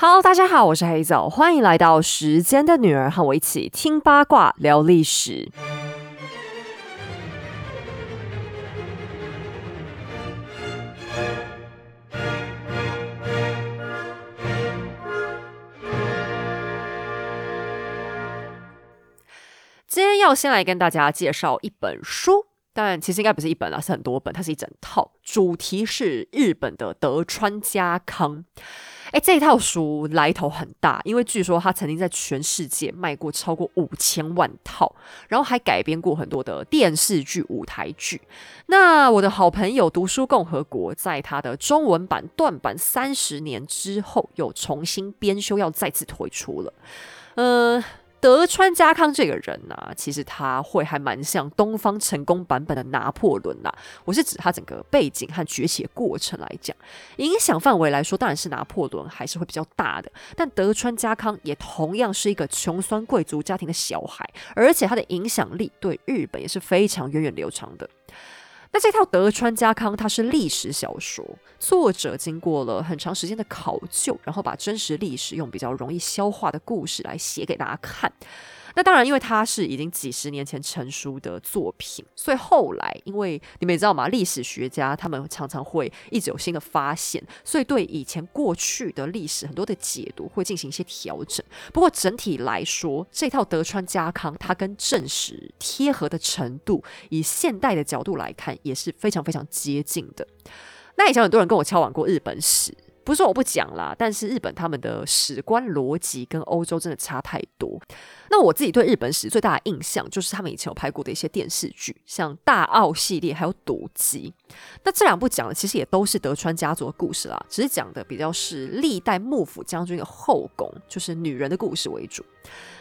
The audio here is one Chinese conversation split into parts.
Hello，大家好，我是黑枣，欢迎来到时间的女儿，和我一起听八卦聊历史。今天要先来跟大家介绍一本书，但其实应该不是一本啊，是很多本，它是一整套，主题是日本的德川家康。哎，这一套书来头很大，因为据说他曾经在全世界卖过超过五千万套，然后还改编过很多的电视剧、舞台剧。那我的好朋友读书共和国在他的中文版断版三十年之后，又重新编修，要再次推出了。嗯。德川家康这个人呢，其实他会还蛮像东方成功版本的拿破仑呐。我是指他整个背景和崛起的过程来讲，影响范围来说，当然是拿破仑还是会比较大的。但德川家康也同样是一个穷酸贵族家庭的小孩，而且他的影响力对日本也是非常源远流长的。那这套德川家康，它是历史小说，作者经过了很长时间的考究，然后把真实历史用比较容易消化的故事来写给大家看。那当然，因为它是已经几十年前成熟的作品，所以后来，因为你们也知道嘛，历史学家他们常常会一直有新的发现，所以对以前过去的历史很多的解读会进行一些调整。不过整体来说，这套德川家康它跟正史贴合的程度，以现代的角度来看，也是非常非常接近的。那以前很多人跟我敲往过日本史。不是说我不讲啦，但是日本他们的史观逻辑跟欧洲真的差太多。那我自己对日本史最大的印象就是他们以前有拍过的一些电视剧，像《大奥》系列还有《赌姬》。那这两部讲的其实也都是德川家族的故事啦，只是讲的比较是历代幕府将军的后宫，就是女人的故事为主。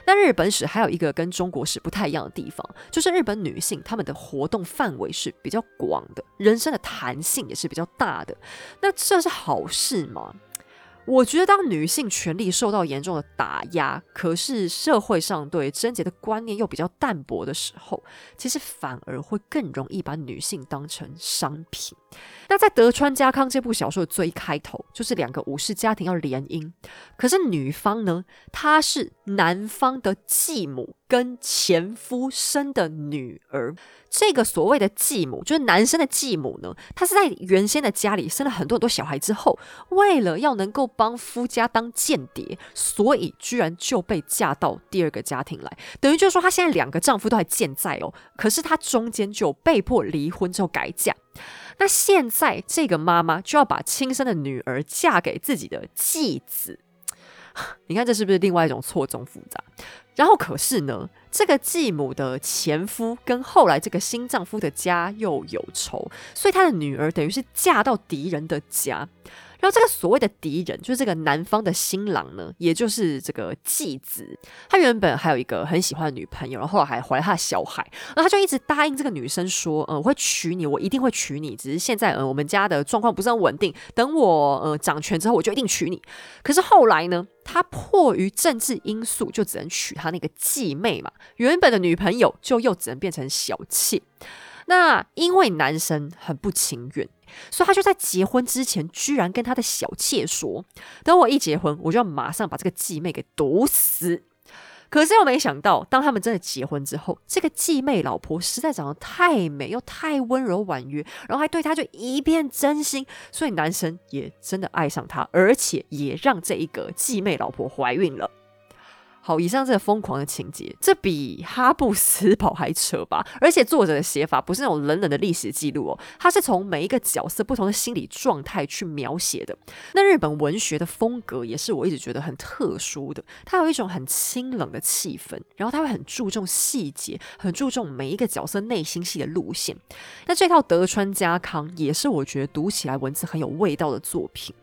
那日本史还有一个跟中国史不太一样的地方，就是日本女性她们的活动范围是比较广的，人生的弹性也是比较大的。那这是好事吗？我觉得，当女性权利受到严重的打压，可是社会上对贞洁的观念又比较淡薄的时候，其实反而会更容易把女性当成商品。那在德川家康这部小说的最开头，就是两个武士家庭要联姻，可是女方呢，她是男方的继母跟前夫生的女儿。这个所谓的继母，就是男生的继母呢，她是在原先的家里生了很多很多小孩之后，为了要能够帮夫家当间谍，所以居然就被嫁到第二个家庭来。等于就是说，她现在两个丈夫都还健在哦，可是她中间就被迫离婚之后改嫁。那现在这个妈妈就要把亲生的女儿嫁给自己的继子，你看这是不是另外一种错综复杂？然后可是呢，这个继母的前夫跟后来这个新丈夫的家又有仇，所以她的女儿等于是嫁到敌人的家。然后这个所谓的敌人，就是这个男方的新郎呢，也就是这个继子。他原本还有一个很喜欢的女朋友，然后后来还怀了他的小孩。然后他就一直答应这个女生说：“嗯，我会娶你，我一定会娶你。只是现在，嗯，我们家的状况不是很稳定。等我，呃，掌权之后，我就一定娶你。可是后来呢，他迫于政治因素，就只能娶他那个继妹嘛。原本的女朋友就又只能变成小妾。那因为男生很不情愿。”所以他就在结婚之前，居然跟他的小妾说：“等我一结婚，我就要马上把这个继妹给毒死。”可是又没想到，当他们真的结婚之后，这个继妹老婆实在长得太美，又太温柔婉约，然后还对他就一片真心，所以男生也真的爱上她，而且也让这一个继妹老婆怀孕了。好，以上这个疯狂的情节，这比哈布斯堡还扯吧？而且作者的写法不是那种冷冷的历史记录哦，他是从每一个角色不同的心理状态去描写的。那日本文学的风格也是我一直觉得很特殊的，它有一种很清冷的气氛，然后他会很注重细节，很注重每一个角色内心戏的路线。那这套德川家康也是我觉得读起来文字很有味道的作品。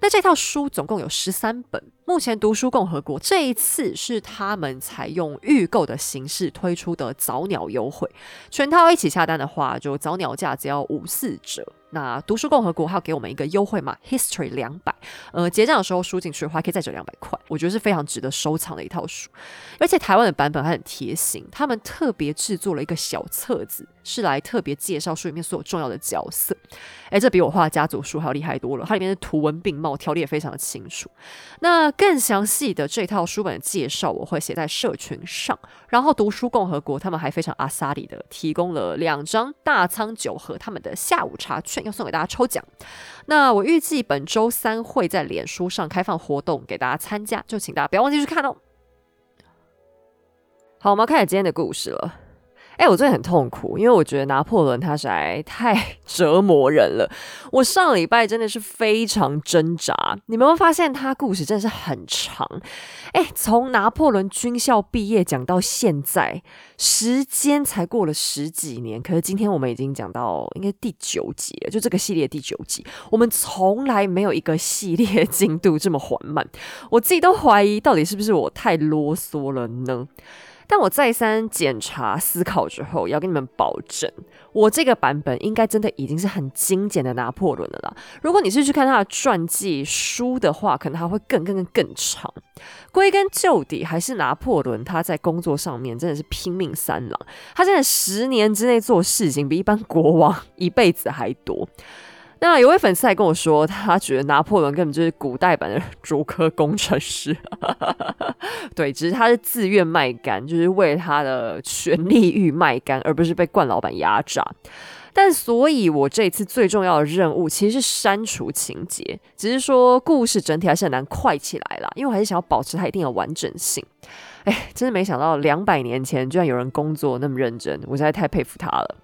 那这套书总共有十三本，目前读书共和国这一次是他们采用预购的形式推出的早鸟优惠，全套一起下单的话，就早鸟价只要五四折。那读书共和国还要给我们一个优惠码，History 两百。呃，结账的时候输进去的话，可以再折两百块。我觉得是非常值得收藏的一套书。而且台湾的版本还很贴心，他们特别制作了一个小册子，是来特别介绍书里面所有重要的角色。哎，这比我画家族书还要厉害多了。它里面的图文并茂，条理也非常的清楚。那更详细的这套书本的介绍，我会写在社群上。然后读书共和国他们还非常阿萨里的提供了两张大仓酒和他们的下午茶券，要送给大家抽奖。那我预计本周三会在脸书上开放活动给大家参加，就请大家不要忘记去看哦。好，我们要开始今天的故事了。哎，我最近很痛苦，因为我觉得拿破仑他实在太 折磨人了。我上礼拜真的是非常挣扎。你们会发现他故事真的是很长。哎，从拿破仑军校毕业讲到现在，时间才过了十几年。可是今天我们已经讲到应该第九集了，就这个系列第九集，我们从来没有一个系列 进度这么缓慢。我自己都怀疑，到底是不是我太啰嗦了呢？但我再三检查、思考之后，要跟你们保证，我这个版本应该真的已经是很精简的拿破仑了啦。如果你是去看他的传记书的话，可能还会更、更、更、更长。归根究底，还是拿破仑他在工作上面真的是拼命三郎，他真的十年之内做事情比一般国王一辈子还多。那有位粉丝还跟我说，他觉得拿破仑根本就是古代版的 主科工程师。对，只是他是自愿卖干，就是为他的权力欲卖干，而不是被冠老板压榨。但所以，我这一次最重要的任务其实是删除情节，只是说故事整体还是很难快起来啦，因为我还是想要保持它一定的完整性。哎，真的没想到两百年前居然有人工作那么认真，我实在太佩服他了。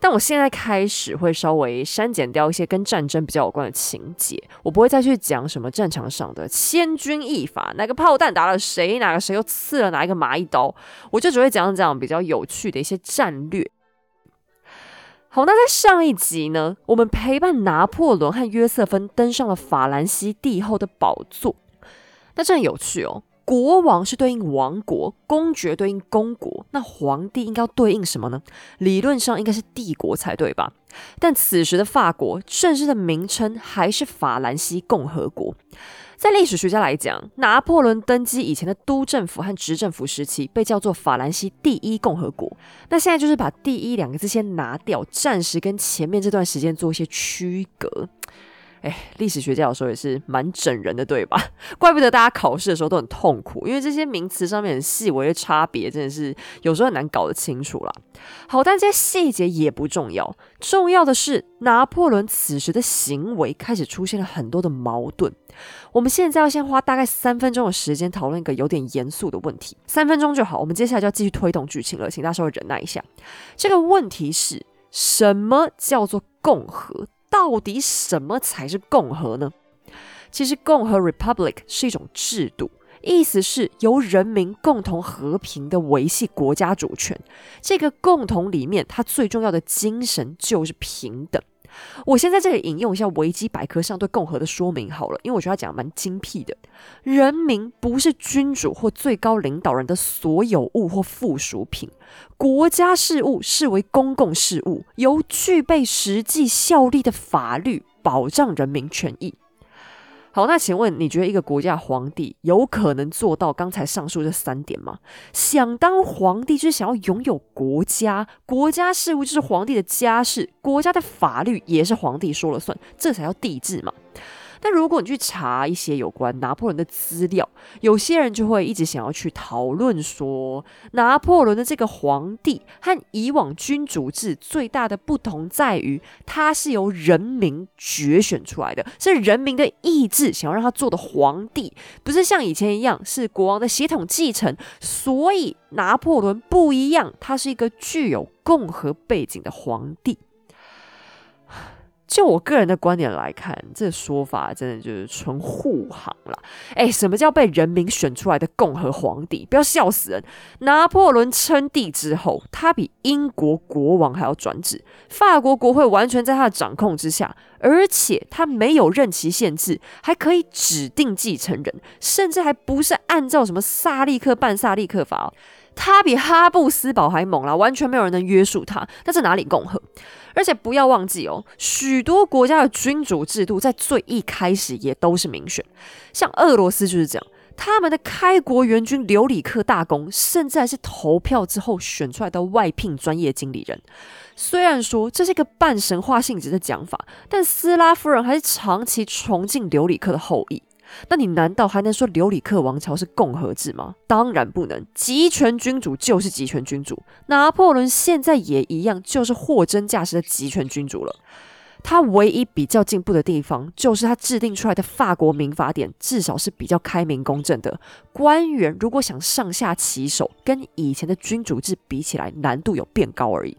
但我现在开始会稍微删减掉一些跟战争比较有关的情节，我不会再去讲什么战场上的千钧一发，哪个炮弹打了谁，哪个谁又刺了哪一个马一刀，我就只会讲讲比较有趣的一些战略。好，那在上一集呢，我们陪伴拿破仑和约瑟芬登上了法兰西帝后的宝座，那这很有趣哦。国王是对应王国，公爵对应公国，那皇帝应该要对应什么呢？理论上应该是帝国才对吧？但此时的法国正式的名称还是法兰西共和国。在历史学家来讲，拿破仑登基以前的督政府和执政府时期被叫做法兰西第一共和国。那现在就是把“第一”两个字先拿掉，暂时跟前面这段时间做一些区隔。哎，历史学家有时候也是蛮整人的，对吧？怪不得大家考试的时候都很痛苦，因为这些名词上面很细微的差别，真的是有时候很难搞得清楚啦。好，但这些细节也不重要，重要的是拿破仑此时的行为开始出现了很多的矛盾。我们现在要先花大概三分钟的时间讨论一个有点严肃的问题，三分钟就好。我们接下来就要继续推动剧情了，请大家稍微忍耐一下。这个问题是什么叫做共和？到底什么才是共和呢？其实，共和 （republic） 是一种制度，意思是由人民共同和平的维系国家主权。这个共同里面，它最重要的精神就是平等。我先在这里引用一下维基百科上对共和的说明好了，因为我觉得他讲的蛮精辟的。人民不是君主或最高领导人的所有物或附属品，国家事务视为公共事务，由具备实际效力的法律保障人民权益。好，那请问你觉得一个国家皇帝有可能做到刚才上述这三点吗？想当皇帝就是想要拥有国家，国家事务就是皇帝的家事，国家的法律也是皇帝说了算，这才叫帝制嘛。但如果你去查一些有关拿破仑的资料，有些人就会一直想要去讨论说，拿破仑的这个皇帝和以往君主制最大的不同在于，他是由人民决选出来的，是人民的意志想要让他做的皇帝，不是像以前一样是国王的血统继承。所以拿破仑不一样，他是一个具有共和背景的皇帝。就我个人的观点来看，这说法真的就是纯护航了。哎，什么叫被人民选出来的共和皇帝？不要笑死人！拿破仑称帝之后，他比英国国王还要专制，法国国会完全在他的掌控之下，而且他没有任期限制，还可以指定继承人，甚至还不是按照什么萨利克办萨利克法。他比哈布斯堡还猛啦，完全没有人能约束他。那在哪里共和？而且不要忘记哦，许多国家的君主制度在最一开始也都是民选，像俄罗斯就是这样。他们的开国元勋留里克大公，甚至还是投票之后选出来的外聘专业经理人。虽然说这是一个半神话性质的讲法，但斯拉夫人还是长期崇敬留里克的后裔。那你难道还能说留里克王朝是共和制吗？当然不能，集权君主就是集权君主。拿破仑现在也一样，就是货真价实的集权君主了。他唯一比较进步的地方，就是他制定出来的法国民法典，至少是比较开明公正的。官员如果想上下其手，跟以前的君主制比起来，难度有变高而已。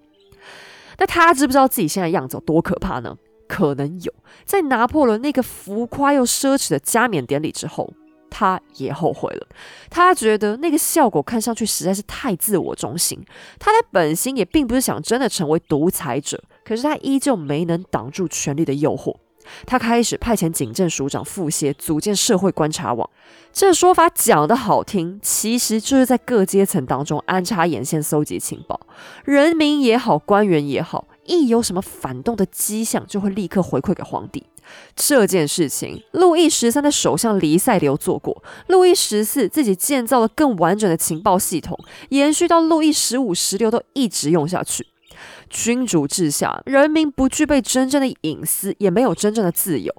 那他知不知道自己现在样子有多可怕呢？可能有。在拿破仑那个浮夸又奢侈的加冕典礼之后，他也后悔了。他觉得那个效果看上去实在是太自我中心。他的本心也并不是想真的成为独裁者。可是他依旧没能挡住权力的诱惑，他开始派遣警政署长傅歇组建社会观察网。这说法讲得好听，其实就是在各阶层当中安插眼线，搜集情报。人民也好，官员也好，一有什么反动的迹象，就会立刻回馈给皇帝。这件事情，路易十三的首相黎塞留做过，路易十四自己建造了更完整的情报系统，延续到路易十五、十六都一直用下去。君主制下，人民不具备真正的隐私，也没有真正的自由。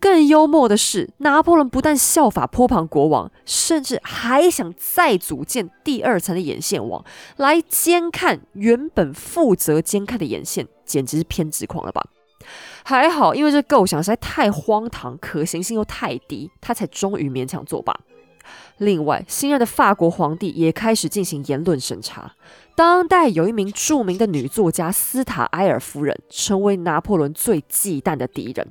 更幽默的是，拿破仑不但效法波旁国王，甚至还想再组建第二层的眼线网，来监看原本负责监看的眼线，简直是偏执狂了吧？还好，因为这构想实在太荒唐，可行性又太低，他才终于勉强作罢。另外，新任的法国皇帝也开始进行言论审查。当代有一名著名的女作家斯塔埃尔夫人，成为拿破仑最忌惮的敌人。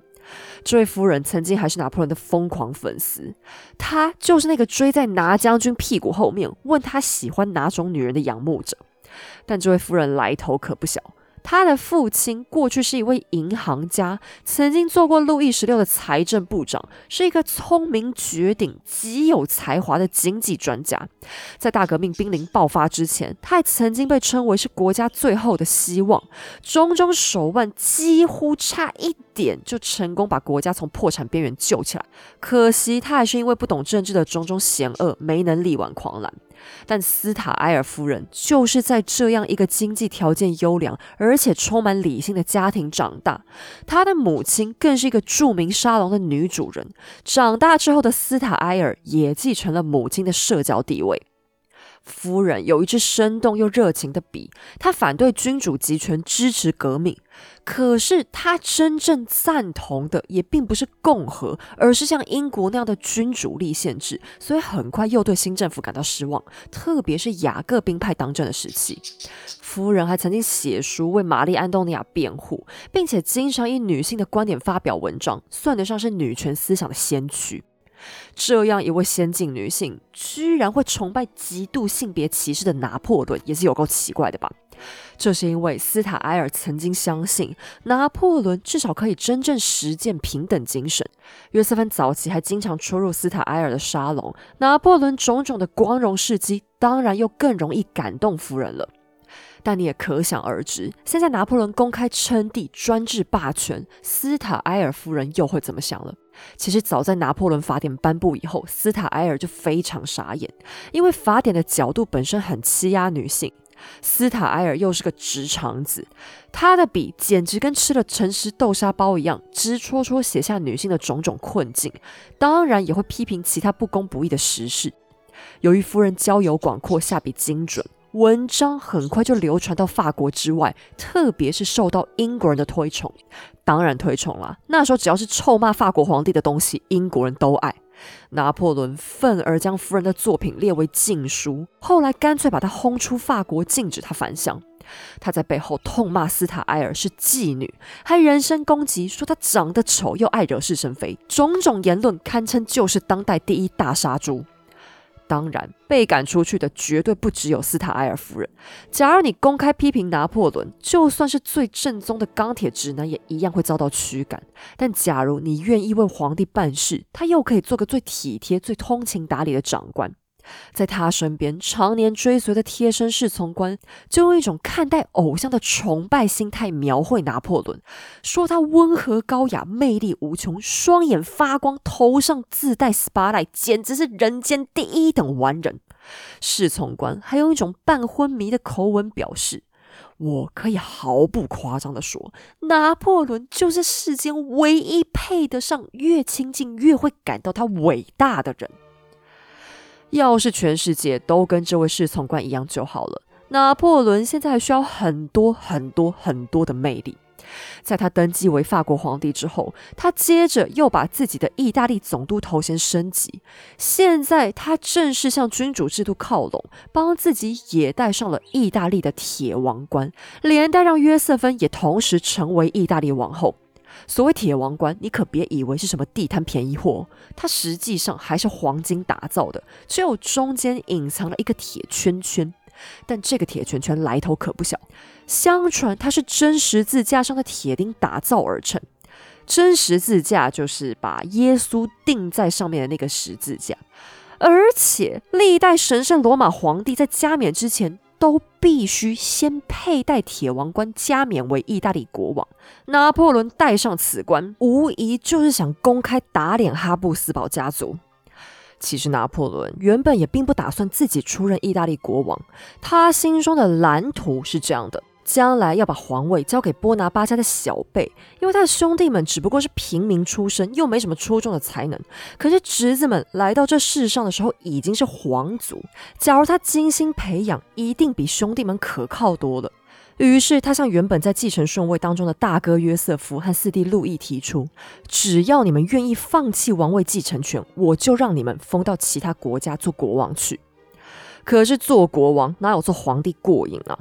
这位夫人曾经还是拿破仑的疯狂粉丝，她就是那个追在拿将军屁股后面，问他喜欢哪种女人的仰慕者。但这位夫人来头可不小。他的父亲过去是一位银行家，曾经做过路易十六的财政部长，是一个聪明绝顶、极有才华的经济专家。在大革命濒临爆发之前，他还曾经被称为是国家最后的希望，种种手腕几乎差一点就成功把国家从破产边缘救起来。可惜他还是因为不懂政治的种种险恶，没能力挽狂澜。但斯塔埃尔夫人就是在这样一个经济条件优良而且充满理性的家庭长大，她的母亲更是一个著名沙龙的女主人。长大之后的斯塔埃尔也继承了母亲的社交地位。夫人有一支生动又热情的笔，她反对君主集权，支持革命。可是她真正赞同的也并不是共和，而是像英国那样的君主立宪制。所以很快又对新政府感到失望，特别是雅各宾派当政的时期。夫人还曾经写书为玛丽安东尼亚辩护，并且经常以女性的观点发表文章，算得上是女权思想的先驱。这样一位先进女性，居然会崇拜极度性别歧视的拿破仑，也是有够奇怪的吧？这是因为斯塔埃尔曾经相信拿破仑至少可以真正实践平等精神。约瑟芬早期还经常出入斯塔埃尔的沙龙，拿破仑种种的光荣事迹，当然又更容易感动夫人了。但你也可想而知，现在拿破仑公开称帝、专制霸权，斯塔埃尔夫人又会怎么想了？其实早在拿破仑法典颁布以后，斯塔埃尔就非常傻眼，因为法典的角度本身很欺压女性。斯塔埃尔又是个直肠子，他的笔简直跟吃了诚实豆沙包一样，直戳戳写下女性的种种困境，当然也会批评其他不公不义的时事。由于夫人交友广阔，下笔精准。文章很快就流传到法国之外，特别是受到英国人的推崇。当然推崇了，那时候只要是臭骂法国皇帝的东西，英国人都爱。拿破仑愤而将夫人的作品列为禁书，后来干脆把他轰出法国，禁止他返乡。他在背后痛骂斯塔埃尔是妓女，还人身攻击，说他长得丑又爱惹是生非，种种言论堪称就是当代第一大杀猪。当然，被赶出去的绝对不只有斯塔埃尔夫人。假如你公开批评拿破仑，就算是最正宗的钢铁直男，也一样会遭到驱赶。但假如你愿意为皇帝办事，他又可以做个最体贴、最通情达理的长官。在他身边常年追随的贴身侍从官，就用一种看待偶像的崇拜心态描绘拿破仑，说他温和高雅、魅力无穷、双眼发光、头上自带 spotlight，简直是人间第一等完人。侍从官还用一种半昏迷的口吻表示：“我可以毫不夸张的说，拿破仑就是世间唯一配得上越亲近越会感到他伟大的人。”要是全世界都跟这位侍从官一样就好了。拿破仑现在还需要很多很多很多的魅力。在他登基为法国皇帝之后，他接着又把自己的意大利总督头衔升级。现在他正式向君主制度靠拢，帮自己也戴上了意大利的铁王冠，连带让约瑟芬也同时成为意大利王后。所谓铁王冠，你可别以为是什么地摊便宜货，它实际上还是黄金打造的，只有中间隐藏了一个铁圈圈。但这个铁圈圈来头可不小，相传它是真十字架上的铁钉打造而成。真十字架就是把耶稣钉在上面的那个十字架，而且历代神圣罗马皇帝在加冕之前。都必须先佩戴铁王冠加冕为意大利国王。拿破仑戴上此冠，无疑就是想公开打脸哈布斯堡家族。其实拿破仑原本也并不打算自己出任意大利国王，他心中的蓝图是这样的。将来要把皇位交给波拿巴家的小辈，因为他的兄弟们只不过是平民出身，又没什么出众的才能。可是侄子们来到这世上的时候已经是皇族，假如他精心培养，一定比兄弟们可靠多了。于是他向原本在继承顺位当中的大哥约瑟夫和四弟路易提出：只要你们愿意放弃王位继承权，我就让你们封到其他国家做国王去。可是做国王哪有做皇帝过瘾啊？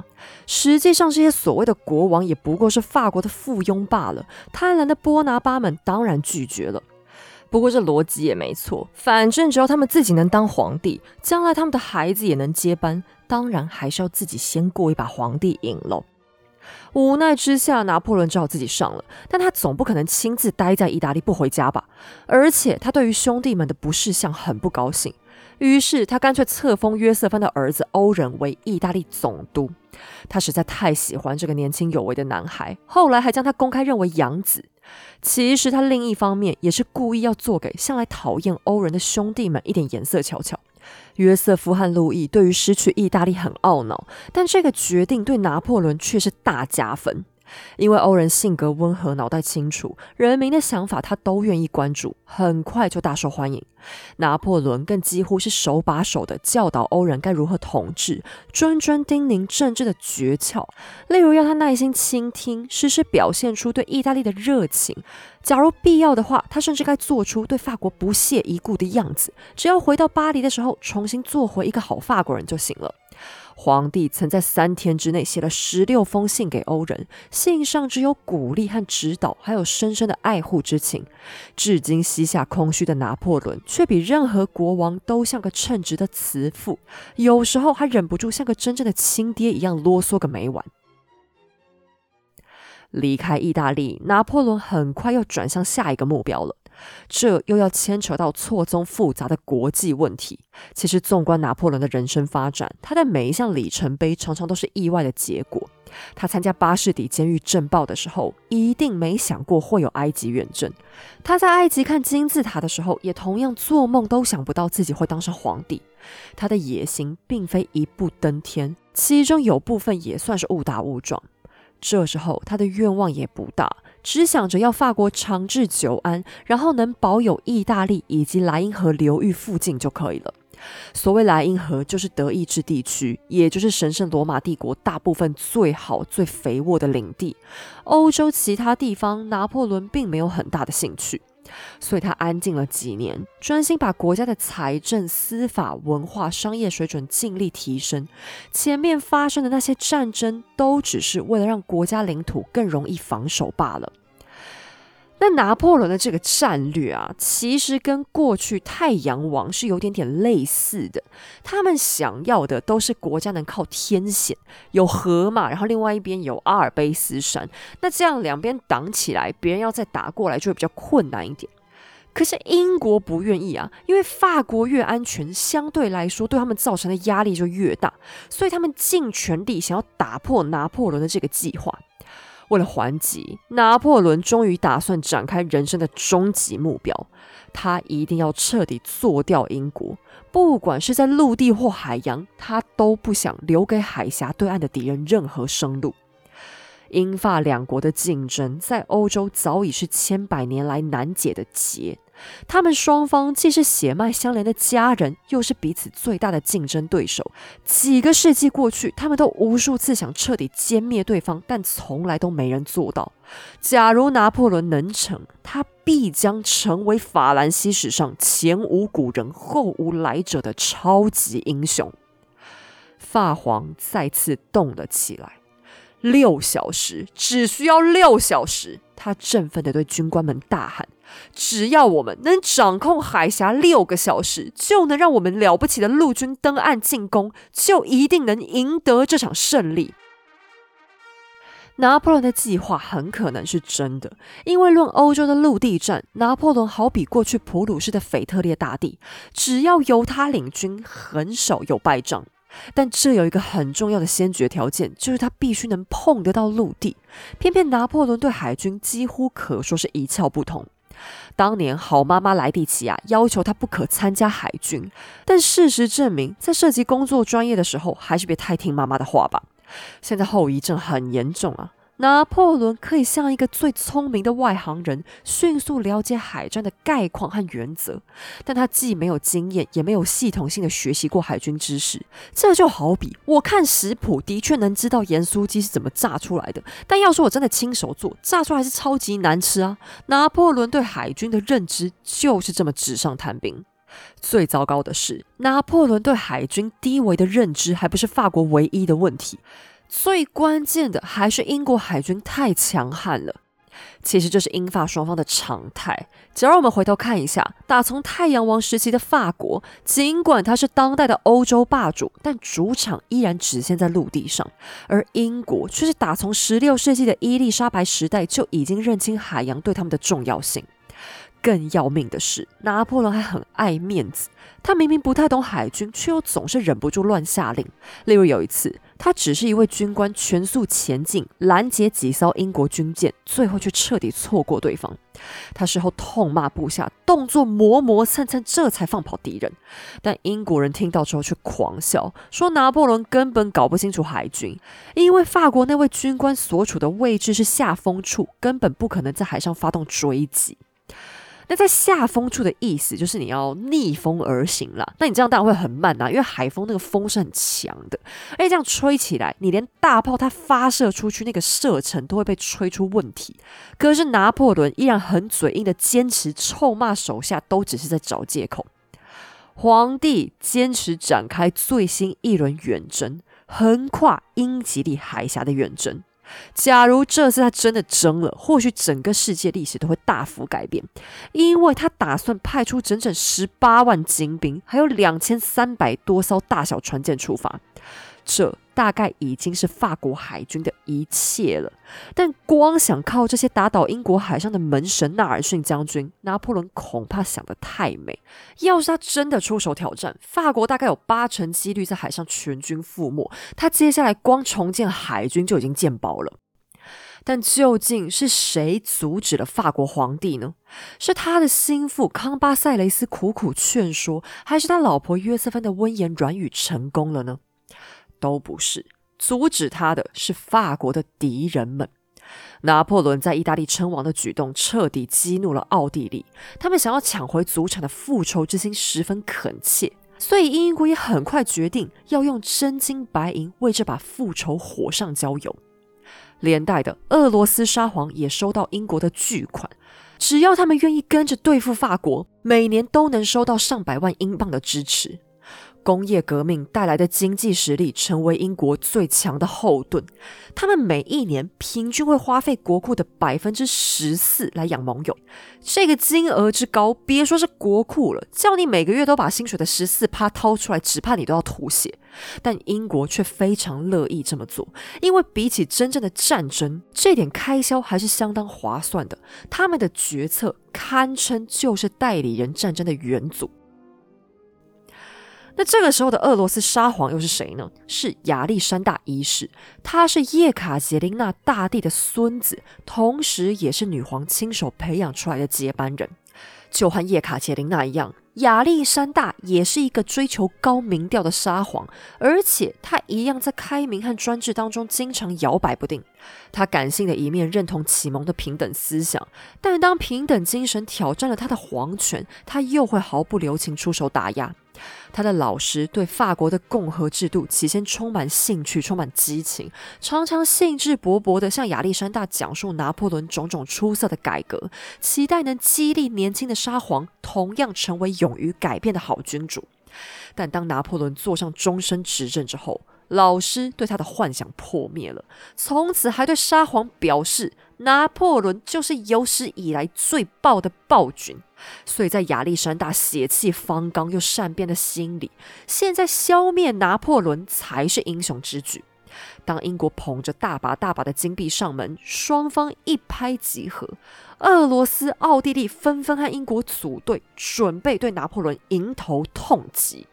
实际上，这些所谓的国王也不过是法国的附庸罢了。贪婪的波拿巴们当然拒绝了。不过这逻辑也没错，反正只要他们自己能当皇帝，将来他们的孩子也能接班，当然还是要自己先过一把皇帝瘾喽。无奈之下，拿破仑只好自己上了。但他总不可能亲自待在意大利不回家吧？而且他对于兄弟们的不识相很不高兴。于是他干脆册封约瑟芬的儿子欧仁为意大利总督。他实在太喜欢这个年轻有为的男孩，后来还将他公开认为养子。其实他另一方面也是故意要做给向来讨厌欧仁的兄弟们一点颜色瞧瞧。约瑟夫和路易对于失去意大利很懊恼，但这个决定对拿破仑却是大加分。因为欧人性格温和，脑袋清楚，人民的想法他都愿意关注，很快就大受欢迎。拿破仑更几乎是手把手的教导欧人该如何统治，谆谆叮咛政治的诀窍，例如要他耐心倾听，时时表现出对意大利的热情。假如必要的话，他甚至该做出对法国不屑一顾的样子，只要回到巴黎的时候，重新做回一个好法国人就行了。皇帝曾在三天之内写了十六封信给欧人，信上只有鼓励和指导，还有深深的爱护之情。至今膝下空虚的拿破仑，却比任何国王都像个称职的慈父，有时候还忍不住像个真正的亲爹一样啰嗦个没完。离开意大利，拿破仑很快要转向下一个目标了。这又要牵扯到错综复杂的国际问题。其实，纵观拿破仑的人生发展，他的每一项里程碑常常都是意外的结果。他参加巴士底监狱震爆的时候，一定没想过会有埃及远征；他在埃及看金字塔的时候，也同样做梦都想不到自己会当上皇帝。他的野心并非一步登天，其中有部分也算是误打误撞。这时候，他的愿望也不大。只想着要法国长治久安，然后能保有意大利以及莱茵河流域附近就可以了。所谓莱茵河，就是德意志地区，也就是神圣罗马帝国大部分最好、最肥沃的领地。欧洲其他地方，拿破仑并没有很大的兴趣，所以他安静了几年，专心把国家的财政、司法、文化、商业水准尽力提升。前面发生的那些战争，都只是为了让国家领土更容易防守罢了。那拿破仑的这个战略啊，其实跟过去太阳王是有点点类似的。他们想要的都是国家能靠天险，有河嘛，然后另外一边有阿尔卑斯山，那这样两边挡起来，别人要再打过来就会比较困难一点。可是英国不愿意啊，因为法国越安全，相对来说对他们造成的压力就越大，所以他们尽全力想要打破拿破仑的这个计划。为了还击，拿破仑终于打算展开人生的终极目标，他一定要彻底做掉英国，不管是在陆地或海洋，他都不想留给海峡对岸的敌人任何生路。英法两国的竞争在欧洲早已是千百年来难解的结。他们双方既是血脉相连的家人，又是彼此最大的竞争对手。几个世纪过去，他们都无数次想彻底歼灭对方，但从来都没人做到。假如拿破仑能成，他必将成为法兰西史上前无古人后无来者的超级英雄。法皇再次动了起来。六小时，只需要六小时！他振奋地对军官们大喊：“只要我们能掌控海峡六个小时，就能让我们了不起的陆军登岸进攻，就一定能赢得这场胜利。”拿破仑的计划很可能是真的，因为论欧洲的陆地战，拿破仑好比过去普鲁士的腓特烈大帝，只要由他领军，很少有败仗。但这有一个很重要的先决条件，就是他必须能碰得到陆地。偏偏拿破仑对海军几乎可说是一窍不通。当年好妈妈莱蒂奇啊要求她不可参加海军，但事实证明，在涉及工作专业的时候，还是别太听妈妈的话吧。现在后遗症很严重啊。拿破仑可以像一个最聪明的外行人，迅速了解海战的概况和原则，但他既没有经验，也没有系统性的学习过海军知识。这就好比我看食谱，的确能知道盐酥鸡是怎么炸出来的，但要说我真的亲手做，炸出来是超级难吃啊！拿破仑对海军的认知就是这么纸上谈兵。最糟糕的是，拿破仑对海军低维的认知，还不是法国唯一的问题。最关键的还是英国海军太强悍了。其实这是英法双方的常态。只要我们回头看一下，打从太阳王时期的法国，尽管它是当代的欧洲霸主，但主场依然只限在陆地上；而英国却是打从十六世纪的伊丽莎白时代就已经认清海洋对他们的重要性。更要命的是，拿破仑还很爱面子。他明明不太懂海军，却又总是忍不住乱下令。例如有一次，他只是一位军官，全速前进拦截几艘英国军舰，最后却彻底错过对方。他事后痛骂部下动作磨磨蹭蹭，这才放跑敌人。但英国人听到之后却狂笑，说拿破仑根本搞不清楚海军，因为法国那位军官所处的位置是下风处，根本不可能在海上发动追击。那在下风处的意思就是你要逆风而行啦。那你这样当然会很慢呐，因为海风那个风是很强的，而且这样吹起来，你连大炮它发射出去那个射程都会被吹出问题。可是拿破仑依然很嘴硬的坚持，臭骂手下都只是在找借口。皇帝坚持展开最新一轮远征，横跨英吉利海峡的远征。假如这次他真的争了，或许整个世界历史都会大幅改变，因为他打算派出整整十八万精兵，还有两千三百多艘大小船舰出发。这大概已经是法国海军的一切了。但光想靠这些打倒英国海上的门神纳尔逊将军，拿破仑恐怕想得太美。要是他真的出手挑战，法国大概有八成几率在海上全军覆没。他接下来光重建海军就已经见薄了。但究竟是谁阻止了法国皇帝呢？是他的心腹康巴塞雷斯苦苦劝说，还是他老婆约瑟芬的温言软语成功了呢？都不是，阻止他的是法国的敌人们。拿破仑在意大利称王的举动彻底激怒了奥地利，他们想要抢回祖产的复仇之心十分恳切，所以英国也很快决定要用真金白银为这把复仇火上浇油。连带的，俄罗斯沙皇也收到英国的巨款，只要他们愿意跟着对付法国，每年都能收到上百万英镑的支持。工业革命带来的经济实力成为英国最强的后盾。他们每一年平均会花费国库的百分之十四来养盟友，这个金额之高，别说是国库了，叫你每个月都把薪水的十四趴掏出来，只怕你都要吐血。但英国却非常乐意这么做，因为比起真正的战争，这点开销还是相当划算的。他们的决策堪称就是代理人战争的元祖。那这个时候的俄罗斯沙皇又是谁呢？是亚历山大一世，他是叶卡捷琳娜大帝的孙子，同时也是女皇亲手培养出来的接班人。就和叶卡捷琳娜一样，亚历山大也是一个追求高民调的沙皇，而且他一样在开明和专制当中经常摇摆不定。他感性的一面认同启蒙的平等思想，但当平等精神挑战了他的皇权，他又会毫不留情出手打压。他的老师对法国的共和制度起先充满兴趣，充满激情，常常兴致勃勃地向亚历山大讲述拿破仑种种出色的改革，期待能激励年轻的沙皇同样成为勇于改变的好君主。但当拿破仑坐上终身执政之后，老师对他的幻想破灭了，从此还对沙皇表示，拿破仑就是有史以来最暴的暴君。所以在亚历山大血气方刚又善变的心里，现在消灭拿破仑才是英雄之举。当英国捧着大把大把的金币上门，双方一拍即合，俄罗斯、奥地利纷纷和英国组队，准备对拿破仑迎头痛击。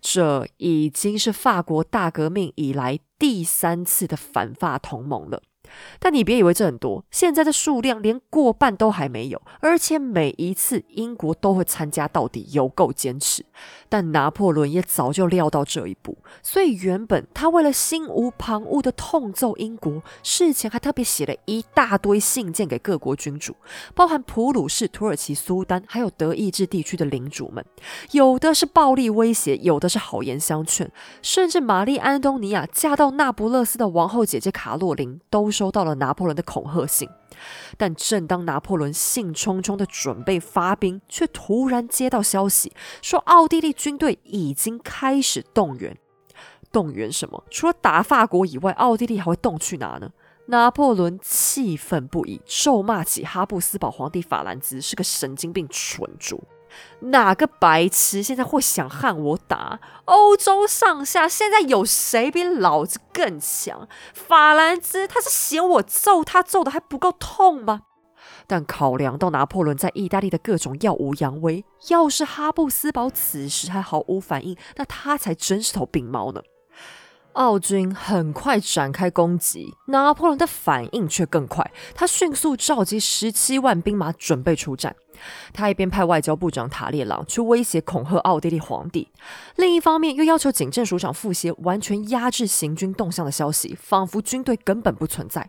这已经是法国大革命以来第三次的反法同盟了。但你别以为这很多，现在的数量连过半都还没有，而且每一次英国都会参加到底，有够坚持。但拿破仑也早就料到这一步，所以原本他为了心无旁骛的痛揍英国，事前还特别写了一大堆信件给各国君主，包含普鲁士、土耳其、苏丹，还有德意志地区的领主们，有的是暴力威胁，有的是好言相劝，甚至玛丽安东尼娅嫁到那不勒斯的王后姐姐卡洛琳都收到了拿破仑的恐吓信。但正当拿破仑兴冲冲的准备发兵，却突然接到消息，说奥地利军队已经开始动员。动员什么？除了打法国以外，奥地利还会动去哪呢？拿破仑气愤不已，咒骂起哈布斯堡皇帝法兰兹是个神经病蠢猪。哪个白痴现在会想和我打？欧洲上下现在有谁比老子更强？法兰兹他是嫌我揍他揍的还不够痛吗？但考量到拿破仑在意大利的各种耀武扬威，要是哈布斯堡此时还毫无反应，那他才真是头病猫呢。奥军很快展开攻击，拿破仑的反应却更快。他迅速召集十七万兵马准备出战。他一边派外交部长塔列朗去威胁恐吓奥地利皇帝，另一方面又要求警政署长傅歇完全压制行军动向的消息，仿佛军队根本不存在。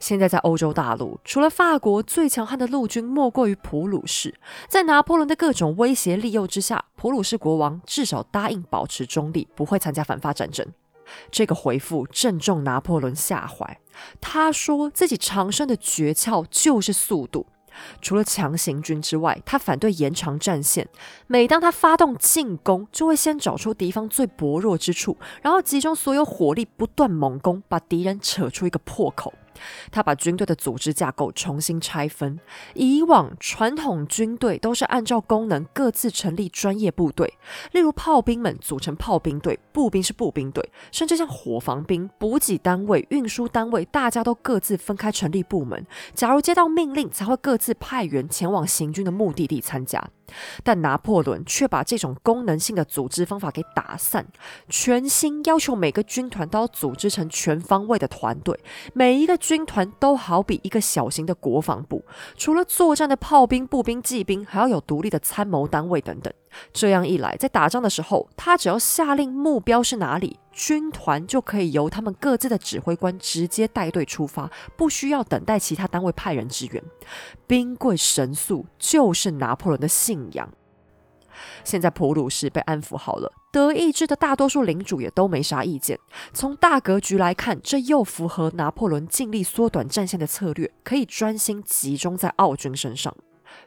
现在在欧洲大陆，除了法国，最强悍的陆军莫过于普鲁士。在拿破仑的各种威胁利诱之下，普鲁士国王至少答应保持中立，不会参加反法战争。这个回复正中拿破仑下怀。他说自己长生的诀窍就是速度。除了强行军之外，他反对延长战线。每当他发动进攻，就会先找出敌方最薄弱之处，然后集中所有火力，不断猛攻，把敌人扯出一个破口。他把军队的组织架构重新拆分。以往传统军队都是按照功能各自成立专业部队，例如炮兵们组成炮兵队，步兵是步兵队，甚至像火防兵、补给单位、运输单位，大家都各自分开成立部门。假如接到命令，才会各自派员前往行军的目的地参加。但拿破仑却把这种功能性的组织方法给打散，全新要求每个军团都要组织成全方位的团队，每一个军团都好比一个小型的国防部，除了作战的炮兵、步兵、骑兵，还要有独立的参谋单位等等。这样一来，在打仗的时候，他只要下令目标是哪里，军团就可以由他们各自的指挥官直接带队出发，不需要等待其他单位派人支援。兵贵神速就是拿破仑的信仰。现在普鲁士被安抚好了，德意志的大多数领主也都没啥意见。从大格局来看，这又符合拿破仑尽力缩短战线的策略，可以专心集中在奥军身上。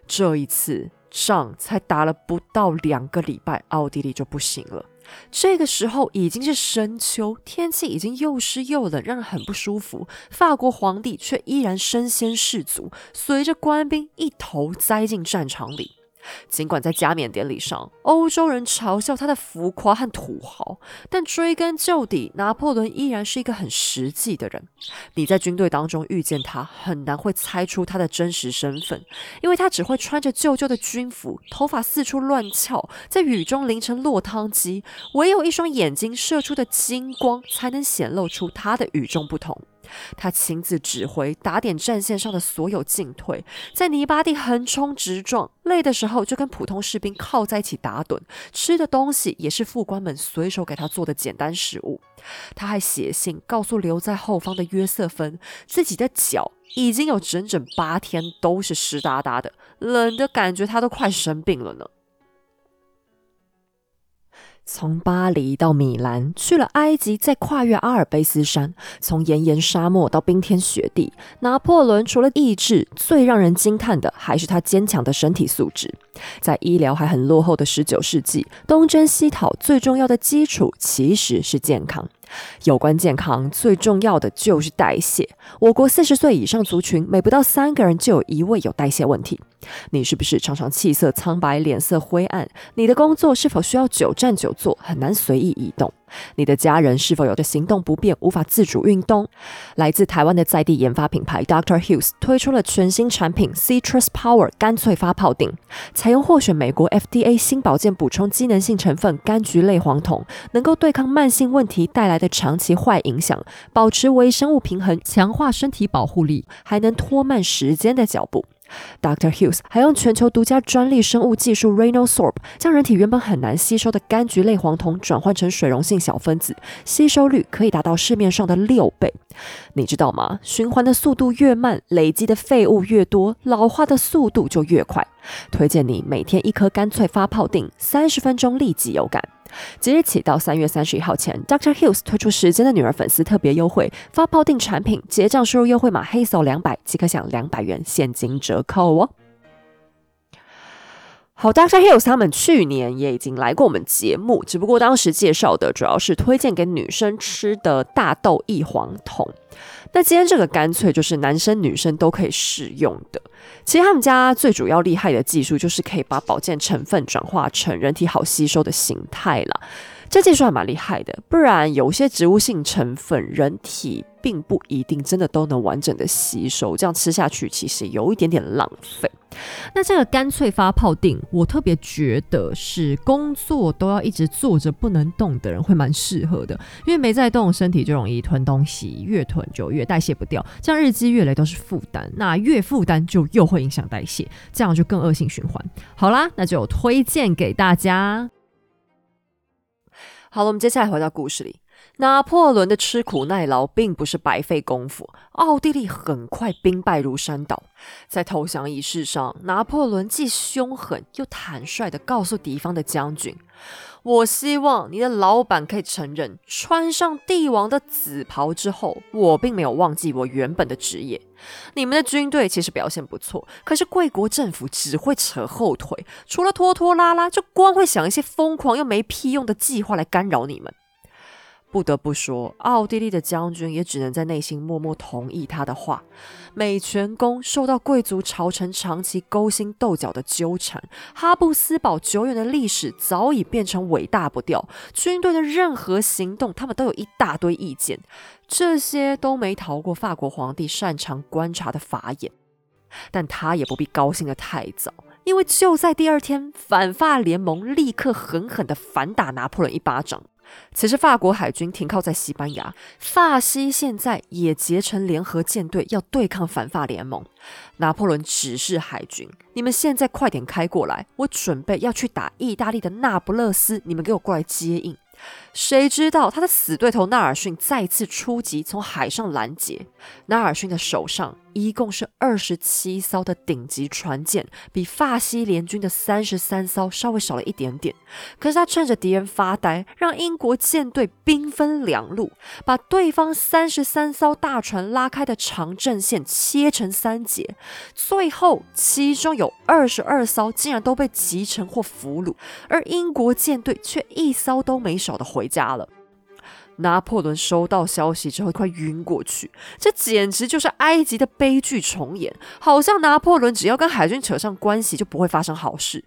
这一次。仗才打了不到两个礼拜，奥地利就不行了。这个时候已经是深秋，天气已经又湿又冷，让人很不舒服。法国皇帝却依然身先士卒，随着官兵一头栽进战场里。尽管在加冕典礼上，欧洲人嘲笑他的浮夸和土豪，但追根究底，拿破仑依然是一个很实际的人。你在军队当中遇见他，很难会猜出他的真实身份，因为他只会穿着旧旧的军服，头发四处乱翘，在雨中淋成落汤鸡，唯有一双眼睛射出的金光，才能显露出他的与众不同。他亲自指挥打点战线上的所有进退，在泥巴地横冲直撞，累的时候就跟普通士兵靠在一起打盹，吃的东西也是副官们随手给他做的简单食物。他还写信告诉留在后方的约瑟芬，自己的脚已经有整整八天都是湿哒哒的，冷的感觉他都快生病了呢。从巴黎到米兰，去了埃及，再跨越阿尔卑斯山，从炎炎沙漠到冰天雪地，拿破仑除了意志，最让人惊叹的还是他坚强的身体素质。在医疗还很落后的十九世纪，东征西讨最重要的基础其实是健康。有关健康，最重要的就是代谢。我国四十岁以上族群，每不到三个人就有一位有代谢问题。你是不是常常气色苍白、脸色灰暗？你的工作是否需要久站久坐，很难随意移动？你的家人是否有着行动不便，无法自主运动？来自台湾的在地研发品牌 Doctor Hughes 推出了全新产品 Citrus Power 干脆发泡锭，采用获选美国 FDA 新保健补充机能性成分柑橘类黄酮，能够对抗慢性问题带来的长期坏影响，保持微生物平衡，强化身体保护力，还能拖慢时间的脚步。Dr. Hughes 还用全球独家专利生物技术 Renosorb 将人体原本很难吸收的柑橘类黄酮转换成水溶性小分子，吸收率可以达到市面上的六倍。你知道吗？循环的速度越慢，累积的废物越多，老化的速度就越快。推荐你每天一颗干脆发泡锭，三十分钟立即有感。即日起到三月三十一号前，Dr. Hughes 推出时间的女儿粉丝特别优惠，发泡定产品结账输入优惠码黑手两百即可享两百元现金折扣哦。好，Dr. Hills 他们去年也已经来过我们节目，只不过当时介绍的主要是推荐给女生吃的大豆异黄酮。那今天这个干脆就是男生女生都可以使用的。其实他们家最主要厉害的技术就是可以把保健成分转化成人体好吸收的形态了。这技术还蛮厉害的，不然有些植物性成分人体并不一定真的都能完整的吸收，这样吃下去其实有一点点浪费。那这个干脆发泡锭，我特别觉得是工作都要一直坐着不能动的人会蛮适合的，因为没在动，身体就容易吞东西，越吞就越代谢不掉，这样日积月累都是负担，那越负担就又会影响代谢，这样就更恶性循环。好啦，那就推荐给大家。好了，我们接下来回到故事里。拿破仑的吃苦耐劳并不是白费功夫，奥地利很快兵败如山倒。在投降仪式上，拿破仑既凶狠又坦率地告诉敌方的将军：“我希望你的老板可以承认，穿上帝王的紫袍之后，我并没有忘记我原本的职业。你们的军队其实表现不错，可是贵国政府只会扯后腿，除了拖拖拉拉，就光会想一些疯狂又没屁用的计划来干扰你们。”不得不说，奥地利的将军也只能在内心默默同意他的话。美泉宫受到贵族朝臣长期勾心斗角的纠缠，哈布斯堡久远的历史早已变成尾大不掉。军队的任何行动，他们都有一大堆意见，这些都没逃过法国皇帝擅长观察的法眼。但他也不必高兴的太早，因为就在第二天，反法联盟立刻狠狠地反打拿破仑一巴掌。此时，法国海军停靠在西班牙，法西现在也结成联合舰队，要对抗反法联盟。拿破仑指示海军：“你们现在快点开过来，我准备要去打意大利的那不勒斯，你们给我过来接应。”谁知道他的死对头纳尔逊再次出击，从海上拦截。纳尔逊的手上一共是二十七艘的顶级船舰，比法西联军的三十三艘稍微少了一点点。可是他趁着敌人发呆，让英国舰队兵分两路，把对方三十三艘大船拉开的长阵线切成三截。最后，其中有二十二艘竟然都被击沉或俘虏，而英国舰队却一艘都没少的回。回家了。拿破仑收到消息之后，快晕过去。这简直就是埃及的悲剧重演，好像拿破仑只要跟海军扯上关系，就不会发生好事。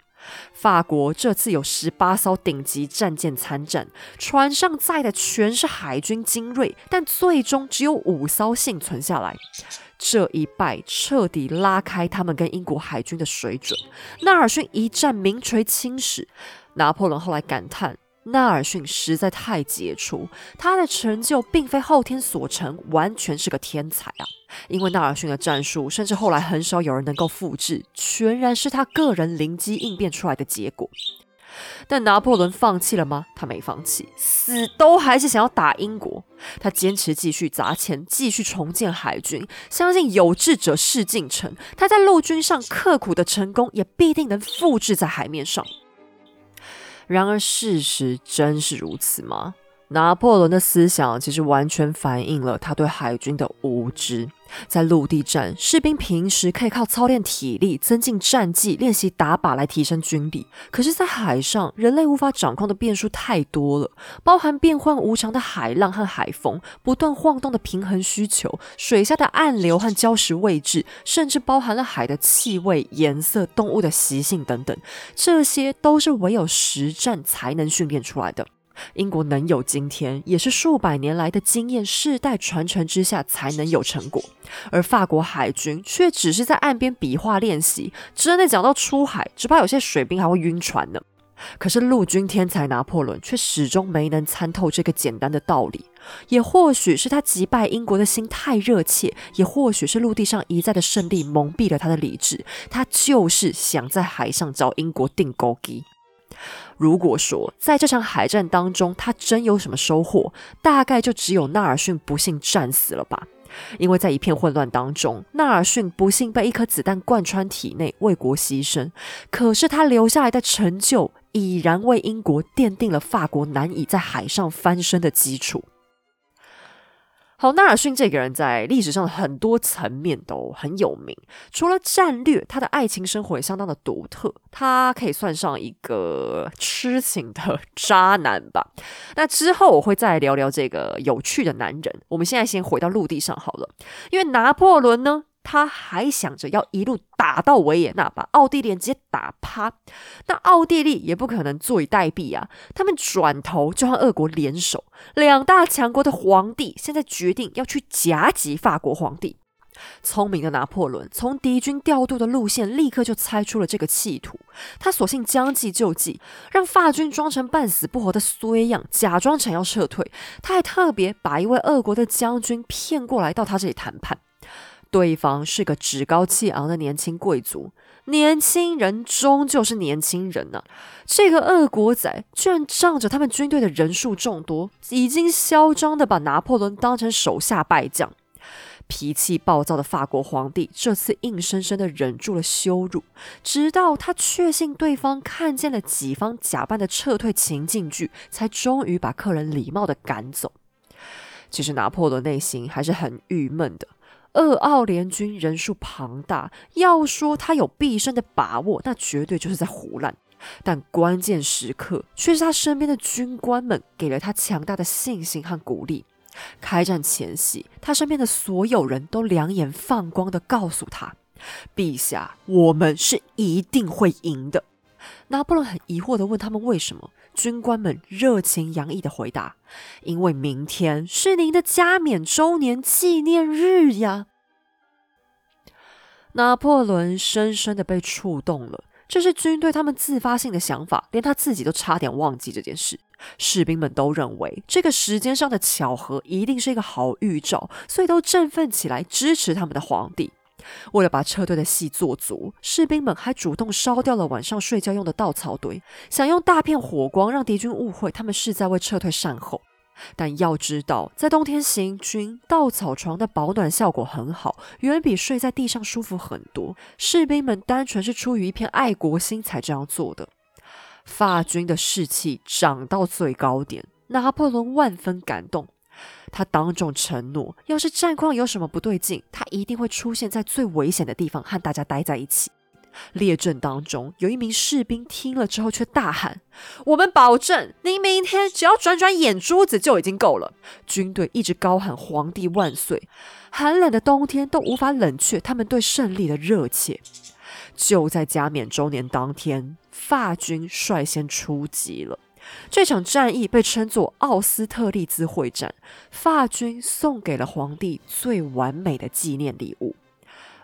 法国这次有十八艘顶级战舰参战，船上载的全是海军精锐，但最终只有五艘幸存下来。这一败彻底拉开他们跟英国海军的水准。纳尔逊一战名垂青史。拿破仑后来感叹。纳尔逊实在太杰出，他的成就并非后天所成，完全是个天才啊！因为纳尔逊的战术，甚至后来很少有人能够复制，全然是他个人灵机应变出来的结果。但拿破仑放弃了吗？他没放弃，死都还是想要打英国。他坚持继续砸钱，继续重建海军，相信有志者事竟成。他在陆军上刻苦的成功，也必定能复制在海面上。然而，事实真是如此吗？拿破仑的思想其实完全反映了他对海军的无知。在陆地战，士兵平时可以靠操练体力、增进战绩、练习打靶来提升军力。可是，在海上，人类无法掌控的变数太多了，包含变幻无常的海浪和海风、不断晃动的平衡需求、水下的暗流和礁石位置，甚至包含了海的气味、颜色、动物的习性等等。这些都是唯有实战才能训练出来的。英国能有今天，也是数百年来的经验世代传承之下才能有成果。而法国海军却只是在岸边比划练习，真的讲到出海，只怕有些水兵还会晕船呢。可是陆军天才拿破仑却始终没能参透这个简单的道理。也或许是他击败英国的心太热切，也或许是陆地上一再的胜利蒙蔽了他的理智，他就是想在海上找英国定钩机。如果说在这场海战当中，他真有什么收获，大概就只有纳尔逊不幸战死了吧。因为在一片混乱当中，纳尔逊不幸被一颗子弹贯穿体内，为国牺牲。可是他留下来的成就，已然为英国奠定了法国难以在海上翻身的基础。好，纳尔逊这个人在历史上的很多层面都很有名。除了战略，他的爱情生活也相当的独特。他可以算上一个痴情的 渣男吧。那之后我会再聊聊这个有趣的男人。我们现在先回到陆地上好了，因为拿破仑呢。他还想着要一路打到维也纳，把奥地利直接打趴。那奥地利也不可能坐以待毙啊！他们转头就和俄国联手，两大强国的皇帝现在决定要去夹击法国皇帝。聪明的拿破仑从敌军调度的路线立刻就猜出了这个企图，他索性将计就计，让法军装成半死不活的衰样，假装想要撤退。他还特别把一位俄国的将军骗过来到他这里谈判。对方是个趾高气昂的年轻贵族，年轻人终究是年轻人呐。这个俄国仔居然仗着他们军队的人数众多，已经嚣张的把拿破仑当成手下败将。脾气暴躁的法国皇帝这次硬生生的忍住了羞辱，直到他确信对方看见了己方假扮的撤退情境剧，才终于把客人礼貌的赶走。其实拿破仑内心还是很郁闷的。俄奥联军人数庞大，要说他有必胜的把握，那绝对就是在胡乱。但关键时刻，却是他身边的军官们给了他强大的信心和鼓励。开战前夕，他身边的所有人都两眼放光的告诉他：“陛下，我们是一定会赢的。”拿破仑很疑惑的问他们为什么。军官们热情洋溢的回答：“因为明天是您的加冕周年纪念日呀！”拿破仑深深的被触动了，这是军队他们自发性的想法，连他自己都差点忘记这件事。士兵们都认为这个时间上的巧合一定是一个好预兆，所以都振奋起来支持他们的皇帝。为了把撤退的戏做足，士兵们还主动烧掉了晚上睡觉用的稻草堆，想用大片火光让敌军误会他们是在为撤退善后。但要知道，在冬天行军，稻草床的保暖效果很好，远比睡在地上舒服很多。士兵们单纯是出于一片爱国心才这样做的。法军的士气涨到最高点，拿破仑万分感动。他当众承诺，要是战况有什么不对劲，他一定会出现在最危险的地方和大家待在一起。列阵当中，有一名士兵听了之后却大喊：“我们保证，您明天只要转转眼珠子就已经够了。”军队一直高喊“皇帝万岁”，寒冷的冬天都无法冷却他们对胜利的热切。就在加冕周年当天，法军率先出击了。这场战役被称作奥斯特利兹会战，法军送给了皇帝最完美的纪念礼物。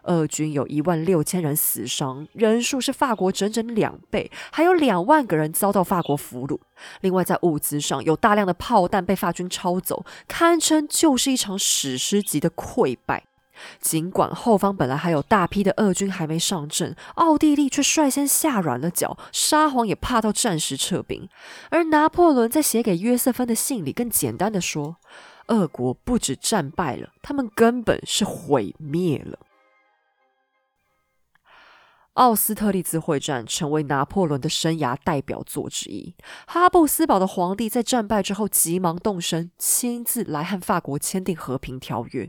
俄军有一万六千人死伤，人数是法国整整两倍，还有两万个人遭到法国俘虏。另外，在物资上有大量的炮弹被法军抄走，堪称就是一场史诗级的溃败。尽管后方本来还有大批的俄军还没上阵，奥地利却率先下软了脚，沙皇也怕到暂时撤兵。而拿破仑在写给约瑟芬的信里更简单的说：“俄国不止战败了，他们根本是毁灭了。”奥斯特利兹会战成为拿破仑的生涯代表作之一。哈布斯堡的皇帝在战败之后急忙动身，亲自来和法国签订和平条约。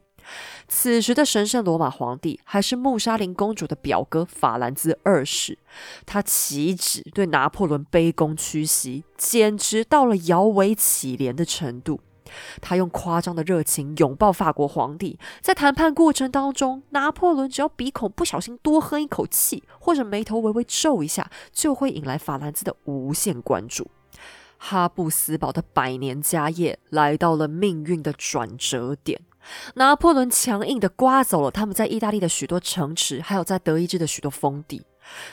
此时的神圣罗马皇帝还是穆莎琳公主的表哥法兰兹二世，他岂止对拿破仑卑躬屈膝，简直到了摇尾乞怜的程度。他用夸张的热情拥抱法国皇帝，在谈判过程当中，拿破仑只要鼻孔不小心多哼一口气，或者眉头微微皱一下，就会引来法兰兹的无限关注。哈布斯堡的百年家业来到了命运的转折点。拿破仑强硬的刮走了他们在意大利的许多城池，还有在德意志的许多封地。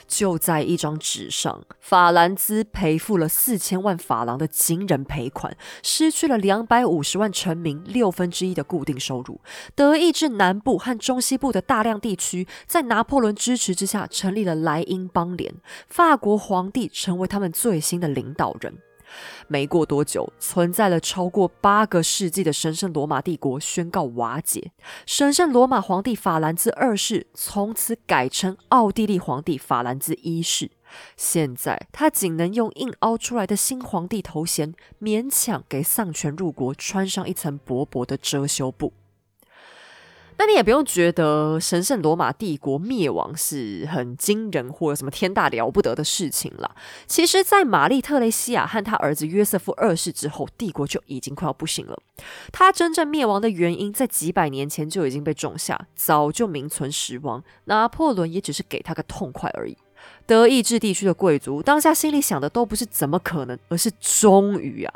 就在一张纸上，法兰兹赔付了四千万法郎的惊人赔款，失去了两百五十万臣民六分之一的固定收入。德意志南部和中西部的大量地区，在拿破仑支持之下，成立了莱茵邦联。法国皇帝成为他们最新的领导人。没过多久，存在了超过八个世纪的神圣罗马帝国宣告瓦解。神圣罗马皇帝法兰兹二世从此改称奥地利皇帝法兰兹一世。现在，他仅能用硬凹出来的新皇帝头衔，勉强给丧权入国穿上一层薄薄的遮羞布。那你也不用觉得神圣罗马帝国灭亡是很惊人或者什么天大了不得的事情了。其实，在玛丽特雷西亚和他儿子约瑟夫二世之后，帝国就已经快要不行了。他真正灭亡的原因，在几百年前就已经被种下，早就名存实亡。拿破仑也只是给他个痛快而已。德意志地区的贵族当下心里想的都不是怎么可能，而是终于啊。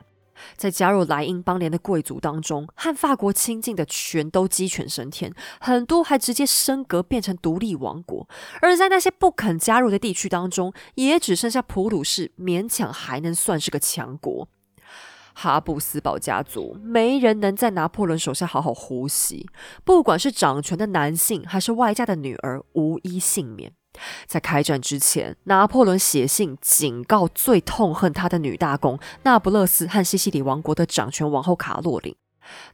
在加入莱茵邦联的贵族当中，和法国亲近的全都鸡犬升天，很多还直接升格变成独立王国；而在那些不肯加入的地区当中，也只剩下普鲁士勉强还能算是个强国。哈布斯堡家族没人能在拿破仑手下好好呼吸，不管是掌权的男性还是外嫁的女儿，无一幸免。在开战之前，拿破仑写信警告最痛恨他的女大公那不勒斯和西西里王国的掌权王后卡洛琳。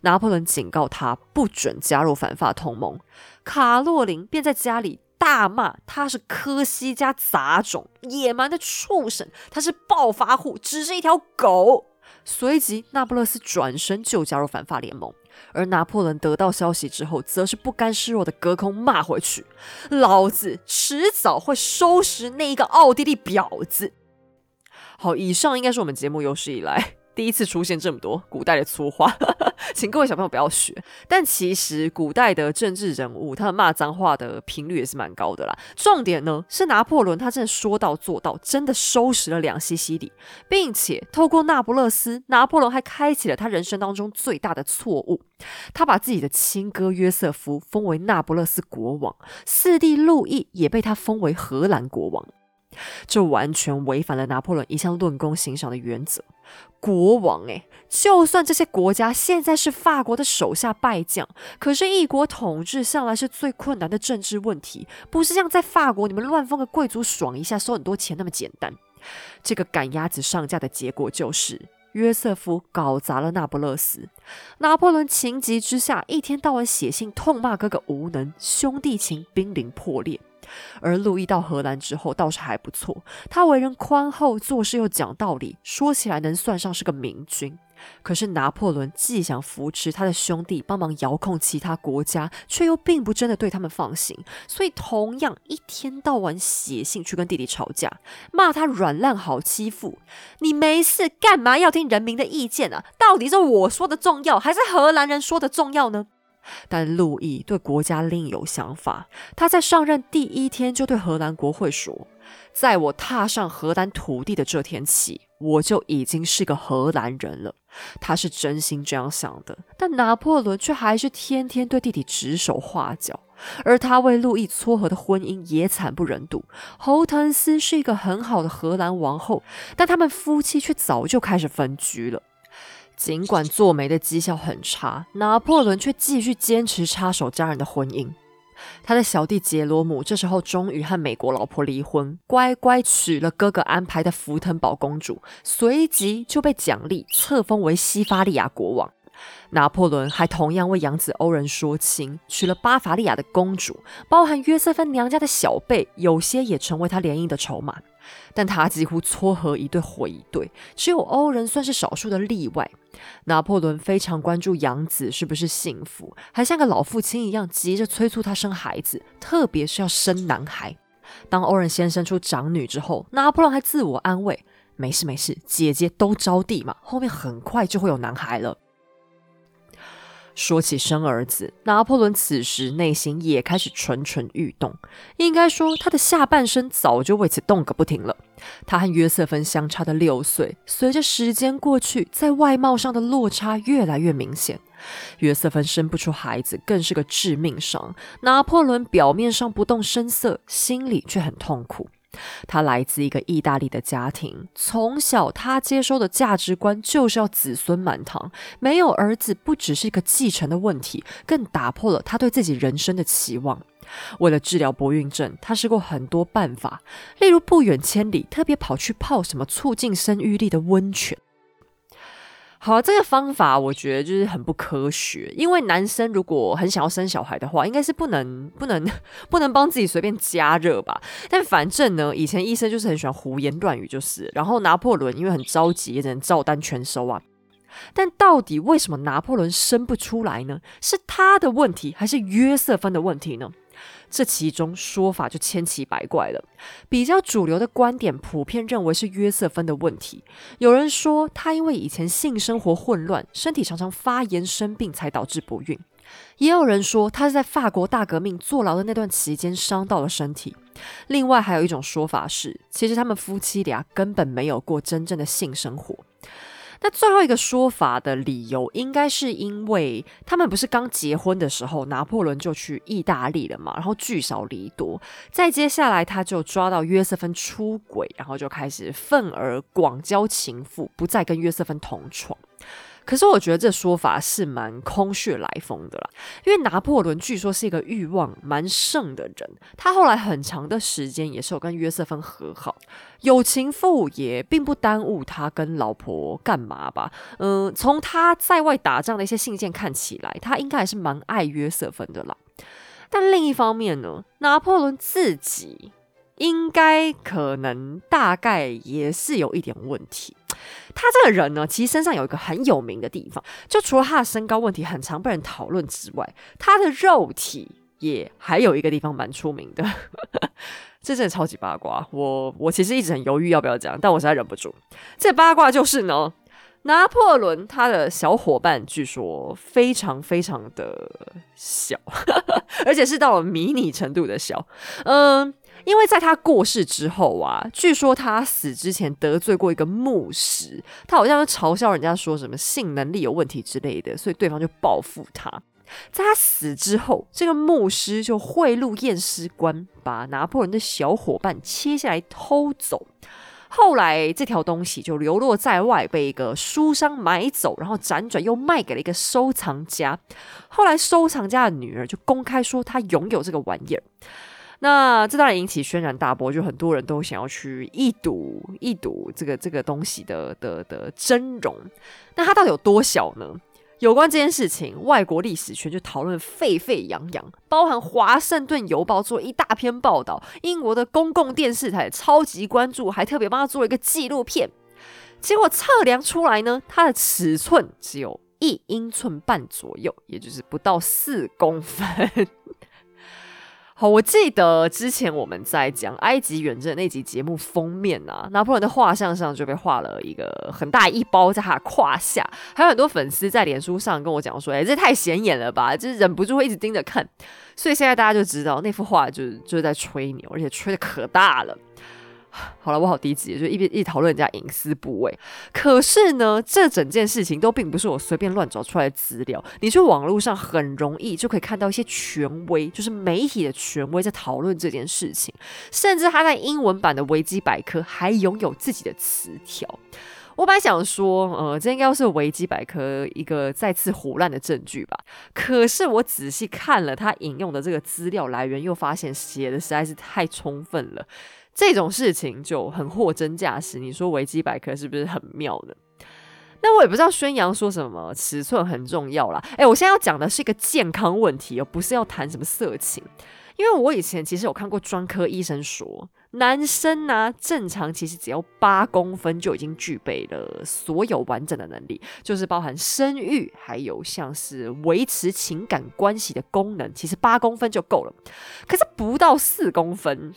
拿破仑警告他不准加入反法同盟，卡洛琳便在家里大骂他是科西嘉杂种、野蛮的畜生，他是暴发户，只是一条狗。随即，那不勒斯转身就加入反法联盟。而拿破仑得到消息之后，则是不甘示弱的隔空骂回去：“老子迟早会收拾那一个奥地利婊子。”好，以上应该是我们节目有史以来。第一次出现这么多古代的粗话，请各位小朋友不要学。但其实古代的政治人物，他们骂脏话的频率也是蛮高的啦。重点呢是拿破仑，他真的说到做到，真的收拾了两西西里，并且透过那不勒斯，拿破仑还开启了他人生当中最大的错误。他把自己的亲哥约瑟夫封为那不勒斯国王，四弟路易也被他封为荷兰国王。这完全违反了拿破仑一向论功行赏的原则。国王诶，就算这些国家现在是法国的手下败将，可是一国统治向来是最困难的政治问题，不是像在法国你们乱封个贵族爽一下收很多钱那么简单。这个赶鸭子上架的结果就是约瑟夫搞砸了那不勒斯，拿破仑情急之下一天到晚写信痛骂哥哥无能，兄弟情濒临破裂。而路易到荷兰之后倒是还不错，他为人宽厚，做事又讲道理，说起来能算上是个明君。可是拿破仑既想扶持他的兄弟，帮忙遥控其他国家，却又并不真的对他们放行，所以同样一天到晚写信去跟弟弟吵架，骂他软烂好欺负。你没事干嘛要听人民的意见啊？到底是我说的重要，还是荷兰人说的重要呢？但路易对国家另有想法。他在上任第一天就对荷兰国会说：“在我踏上荷兰土地的这天起，我就已经是个荷兰人了。”他是真心这样想的。但拿破仑却还是天天对弟弟指手画脚，而他为路易撮合的婚姻也惨不忍睹。侯腾斯是一个很好的荷兰王后，但他们夫妻却早就开始分居了。尽管做媒的绩效很差，拿破仑却继续坚持插手家人的婚姻。他的小弟杰罗姆这时候终于和美国老婆离婚，乖乖娶了哥哥安排的福腾堡公主，随即就被奖励册封为西法利亚国王。拿破仑还同样为养子欧仁说亲，娶了巴伐利亚的公主，包含约瑟芬娘家的小辈，有些也成为他联姻的筹码。但他几乎撮合一对毁一对，只有欧人算是少数的例外。拿破仑非常关注养子是不是幸福，还像个老父亲一样急着催促他生孩子，特别是要生男孩。当欧人先生出长女之后，拿破仑还自我安慰：没事没事，姐姐都招娣嘛，后面很快就会有男孩了。说起生儿子，拿破仑此时内心也开始蠢蠢欲动。应该说，他的下半生早就为此动个不停了。他和约瑟芬相差的六岁，随着时间过去，在外貌上的落差越来越明显。约瑟芬生不出孩子，更是个致命伤。拿破仑表面上不动声色，心里却很痛苦。他来自一个意大利的家庭，从小他接收的价值观就是要子孙满堂，没有儿子不只是一个继承的问题，更打破了他对自己人生的期望。为了治疗不孕症，他试过很多办法，例如不远千里特别跑去泡什么促进生育力的温泉。好，这个方法我觉得就是很不科学，因为男生如果很想要生小孩的话，应该是不能、不能、不能帮自己随便加热吧。但反正呢，以前医生就是很喜欢胡言乱语，就是。然后拿破仑因为很着急，也只能照单全收啊。但到底为什么拿破仑生不出来呢？是他的问题，还是约瑟芬的问题呢？这其中说法就千奇百怪了。比较主流的观点普遍认为是约瑟芬的问题。有人说他因为以前性生活混乱，身体常常发炎生病，才导致不孕；也有人说他是在法国大革命坐牢的那段期间伤到了身体。另外还有一种说法是，其实他们夫妻俩根本没有过真正的性生活。那最后一个说法的理由，应该是因为他们不是刚结婚的时候，拿破仑就去意大利了嘛，然后聚少离多，再接下来他就抓到约瑟芬出轨，然后就开始愤而广交情妇，不再跟约瑟芬同床。可是我觉得这说法是蛮空穴来风的啦，因为拿破仑据说是一个欲望蛮盛的人，他后来很长的时间也是有跟约瑟芬和好，有情妇也并不耽误他跟老婆干嘛吧。嗯，从他在外打仗的一些信件看起来，他应该还是蛮爱约瑟芬的啦。但另一方面呢，拿破仑自己应该可能大概也是有一点问题。他这个人呢，其实身上有一个很有名的地方，就除了他的身高问题很常被人讨论之外，他的肉体也还有一个地方蛮出名的。这真的超级八卦，我我其实一直很犹豫要不要讲，但我实在忍不住。这八卦就是呢，拿破仑他的小伙伴据说非常非常的小，而且是到了迷你程度的小，嗯。因为在他过世之后啊，据说他死之前得罪过一个牧师，他好像嘲笑人家说什么性能力有问题之类的，所以对方就报复他。在他死之后，这个牧师就贿赂验尸官，把拿破仑的小伙伴切下来偷走。后来这条东西就流落在外，被一个书商买走，然后辗转又卖给了一个收藏家。后来收藏家的女儿就公开说她拥有这个玩意儿。那这当然引起轩然大波，就很多人都想要去一睹一睹这个这个东西的的的真容。那它到底有多小呢？有关这件事情，外国历史圈就讨论沸沸扬扬，包含《华盛顿邮报》做一大篇报道，英国的公共电视台超级关注，还特别帮他做了一个纪录片。结果测量出来呢，它的尺寸只有一英寸半左右，也就是不到四公分。好，我记得之前我们在讲埃及远征那集节目封面啊，拿破仑的画像上就被画了一个很大一包在他胯下，还有很多粉丝在脸书上跟我讲说，哎，这太显眼了吧，就是忍不住会一直盯着看，所以现在大家就知道那幅画就是就是在吹牛，而且吹的可大了。好了，我好低级，就一边一讨论人家隐私部位。可是呢，这整件事情都并不是我随便乱找出来的资料。你去网络上很容易就可以看到一些权威，就是媒体的权威在讨论这件事情。甚至他在英文版的维基百科还拥有自己的词条。我本来想说，呃，这应该是维基百科一个再次胡乱的证据吧。可是我仔细看了他引用的这个资料来源，又发现写的实在是太充分了。这种事情就很货真价实，你说维基百科是不是很妙呢？那我也不知道宣扬说什么尺寸很重要啦。诶，我现在要讲的是一个健康问题，而不是要谈什么色情。因为我以前其实有看过专科医生说，男生呢正常其实只要八公分就已经具备了所有完整的能力，就是包含生育，还有像是维持情感关系的功能，其实八公分就够了。可是不到四公分。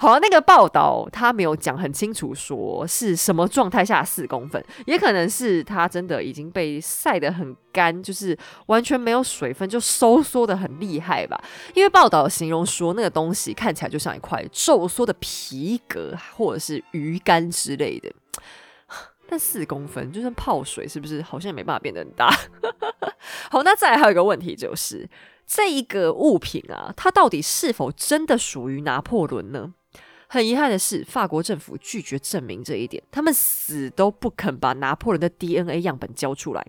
好，那个报道他没有讲很清楚，说是什么状态下四公分，也可能是他真的已经被晒得很干，就是完全没有水分，就收缩的很厉害吧。因为报道形容说那个东西看起来就像一块皱缩的皮革或者是鱼干之类的。但四公分就算泡水，是不是好像也没办法变得很大？好，那再来还有一个问题就是。这一个物品啊，它到底是否真的属于拿破仑呢？很遗憾的是，法国政府拒绝证明这一点，他们死都不肯把拿破仑的 DNA 样本交出来。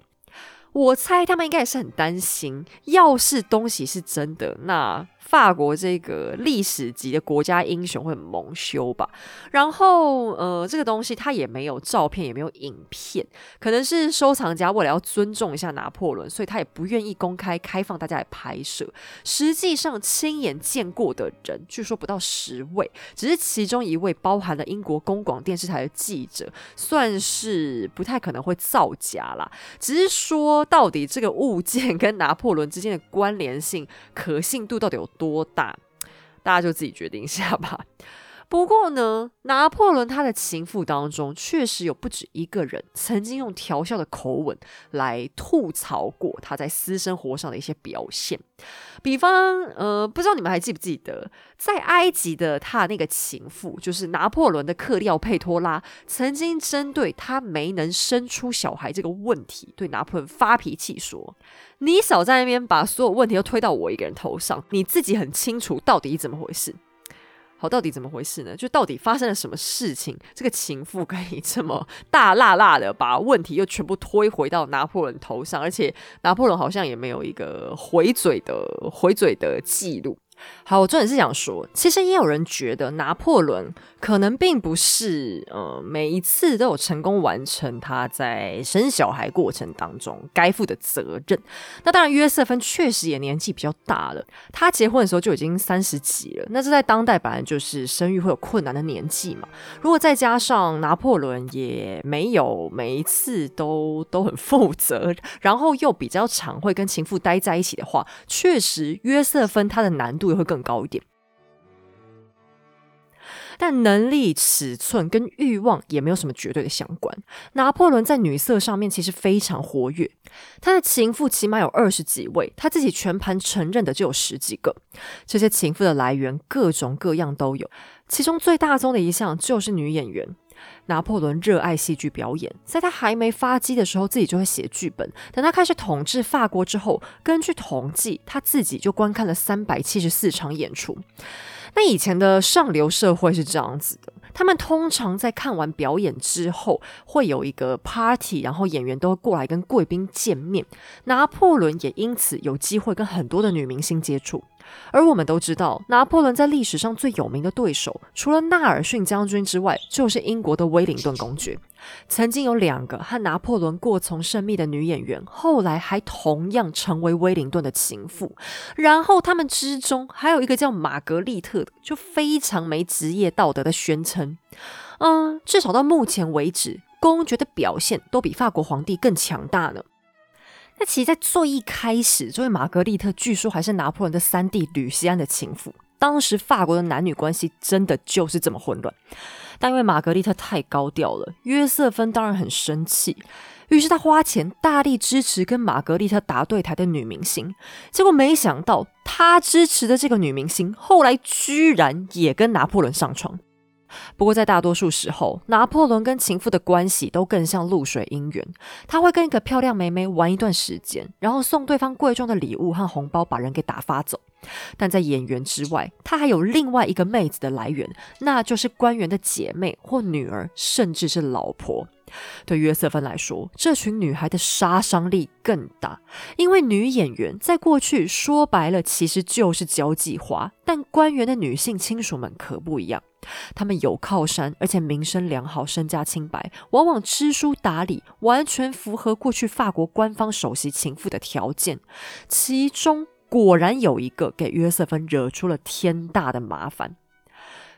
我猜他们应该也是很担心，要是东西是真的，那法国这个历史级的国家英雄会蒙羞吧。然后，呃，这个东西它也没有照片，也没有影片，可能是收藏家为了要尊重一下拿破仑，所以他也不愿意公开开放大家来拍摄。实际上，亲眼见过的人据说不到十位，只是其中一位包含了英国公广电视台的记者，算是不太可能会造假啦。只是说。到底这个物件跟拿破仑之间的关联性、可信度到底有多大？大家就自己决定一下吧。不过呢，拿破仑他的情妇当中，确实有不止一个人曾经用调笑的口吻来吐槽过他在私生活上的一些表现。比方，呃，不知道你们还记不记得，在埃及的他那个情妇，就是拿破仑的克利奥佩托拉，曾经针对他没能生出小孩这个问题，对拿破仑发脾气说：“你少在那边把所有问题都推到我一个人头上，你自己很清楚到底怎么回事。”好，到底怎么回事呢？就到底发生了什么事情？这个情妇可以这么大辣辣的把问题又全部推回到拿破仑头上，而且拿破仑好像也没有一个回嘴的回嘴的记录。好，我重点是想说，其实也有人觉得拿破仑可能并不是呃每一次都有成功完成他在生小孩过程当中该负的责任。那当然，约瑟芬确实也年纪比较大了，他结婚的时候就已经三十几了。那这在当代本来就是生育会有困难的年纪嘛。如果再加上拿破仑也没有每一次都都很负责，然后又比较常会跟情妇待在一起的话，确实约瑟芬她的难度。会更高一点，但能力、尺寸跟欲望也没有什么绝对的相关。拿破仑在女色上面其实非常活跃，他的情妇起码有二十几位，他自己全盘承认的就有十几个。这些情妇的来源各种各样都有，其中最大宗的一项就是女演员。拿破仑热爱戏剧表演，在他还没发迹的时候，自己就会写剧本。等他开始统治法国之后，根据统计，他自己就观看了三百七十四场演出。那以前的上流社会是这样子的，他们通常在看完表演之后，会有一个 party，然后演员都会过来跟贵宾见面。拿破仑也因此有机会跟很多的女明星接触。而我们都知道，拿破仑在历史上最有名的对手，除了纳尔逊将军之外，就是英国的威灵顿公爵。曾经有两个和拿破仑过从甚密的女演员，后来还同样成为威灵顿的情妇。然后他们之中还有一个叫玛格丽特的，就非常没职业道德的宣称：嗯，至少到目前为止，公爵的表现都比法国皇帝更强大呢。那其实，在最一开始，这位玛格丽特据说还是拿破仑的三弟吕西安的情妇。当时法国的男女关系真的就是这么混乱。但因为玛格丽特太高调了，约瑟芬当然很生气，于是他花钱大力支持跟玛格丽特打对台的女明星。结果没想到，他支持的这个女明星后来居然也跟拿破仑上床。不过，在大多数时候，拿破仑跟情妇的关系都更像露水姻缘。他会跟一个漂亮妹妹玩一段时间，然后送对方贵重的礼物和红包，把人给打发走。但在演员之外，他还有另外一个妹子的来源，那就是官员的姐妹或女儿，甚至是老婆。对约瑟芬来说，这群女孩的杀伤力更大，因为女演员在过去说白了其实就是交际花，但官员的女性亲属们可不一样，她们有靠山，而且名声良好，身家清白，往往知书达理，完全符合过去法国官方首席情妇的条件。其中果然有一个给约瑟芬惹出了天大的麻烦，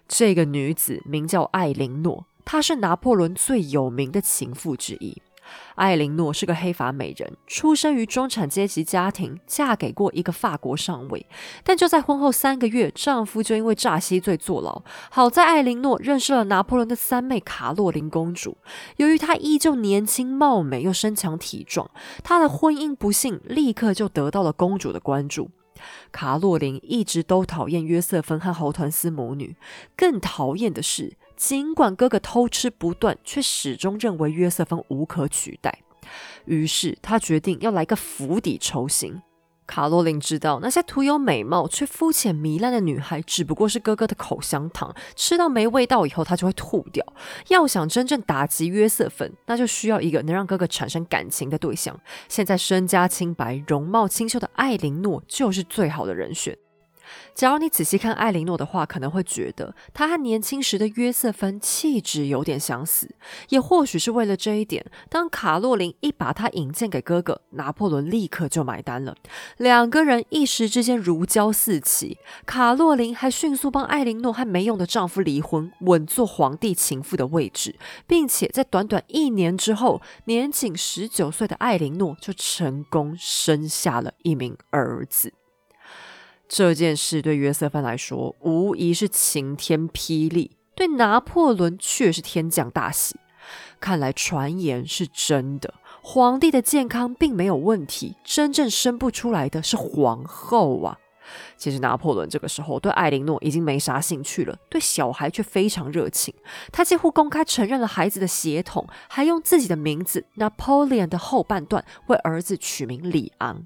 这个女子名叫艾琳诺。她是拿破仑最有名的情妇之一。艾琳诺是个黑发美人，出生于中产阶级家庭，嫁给过一个法国上尉。但就在婚后三个月，丈夫就因为诈欺罪坐牢。好在艾琳诺认识了拿破仑的三妹卡洛琳公主。由于她依旧年轻貌美又身强体壮，她的婚姻不幸立刻就得到了公主的关注。卡洛琳一直都讨厌约瑟芬和侯团斯母女，更讨厌的是。尽管哥哥偷吃不断，却始终认为约瑟芬无可取代。于是他决定要来个釜底抽薪。卡洛琳知道那些徒有美貌却肤浅糜烂的女孩只不过是哥哥的口香糖，吃到没味道以后他就会吐掉。要想真正打击约瑟芬，那就需要一个能让哥哥产生感情的对象。现在身家清白、容貌清秀的艾琳诺就是最好的人选。假如你仔细看艾琳诺的话，可能会觉得她和年轻时的约瑟芬气质有点相似。也或许是为了这一点，当卡洛琳一把她引荐给哥哥，拿破仑立刻就买单了。两个人一时之间如胶似漆。卡洛琳还迅速帮艾琳诺和没用的丈夫离婚，稳坐皇帝情妇的位置，并且在短短一年之后，年仅十九岁的艾琳诺就成功生下了一名儿子。这件事对约瑟芬来说无疑是晴天霹雳，对拿破仑却是天降大喜。看来传言是真的，皇帝的健康并没有问题，真正生不出来的是皇后啊。其实拿破仑这个时候对艾琳诺已经没啥兴趣了，对小孩却非常热情。他几乎公开承认了孩子的血统，还用自己的名字 Napoleon 的后半段为儿子取名里昂。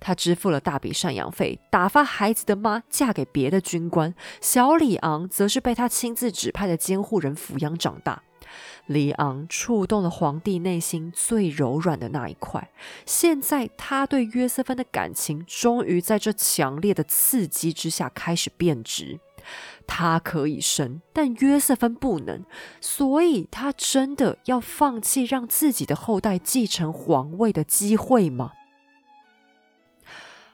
他支付了大笔赡养费，打发孩子的妈嫁给别的军官，小里昂则是被他亲自指派的监护人抚养长大。里昂触动了皇帝内心最柔软的那一块。现在，他对约瑟芬的感情终于在这强烈的刺激之下开始变质。他可以生，但约瑟芬不能，所以他真的要放弃让自己的后代继承皇位的机会吗？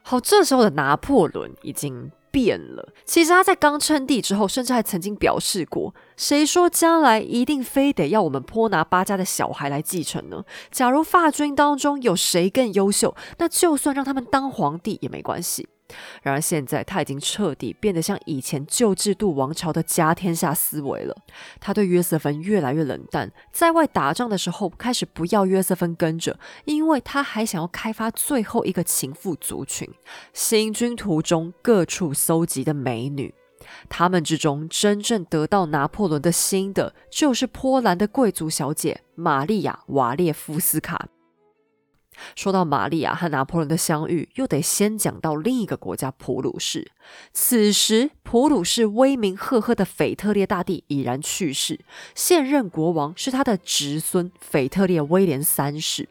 好，这时候的拿破仑已经。变了。其实他在刚称帝之后，甚至还曾经表示过：“谁说将来一定非得要我们颇拿巴家的小孩来继承呢？假如法军当中有谁更优秀，那就算让他们当皇帝也没关系。”然而现在他已经彻底变得像以前旧制度王朝的家天下思维了。他对约瑟芬越来越冷淡，在外打仗的时候开始不要约瑟芬跟着，因为他还想要开发最后一个情妇族群。行军途中各处搜集的美女，他们之中真正得到拿破仑的心的，就是波兰的贵族小姐玛利亚·瓦列夫斯卡。说到玛利亚和拿破仑的相遇，又得先讲到另一个国家普鲁士。此时，普鲁士威名赫赫的腓特烈大帝已然去世，现任国王是他的侄孙腓特烈威廉三世。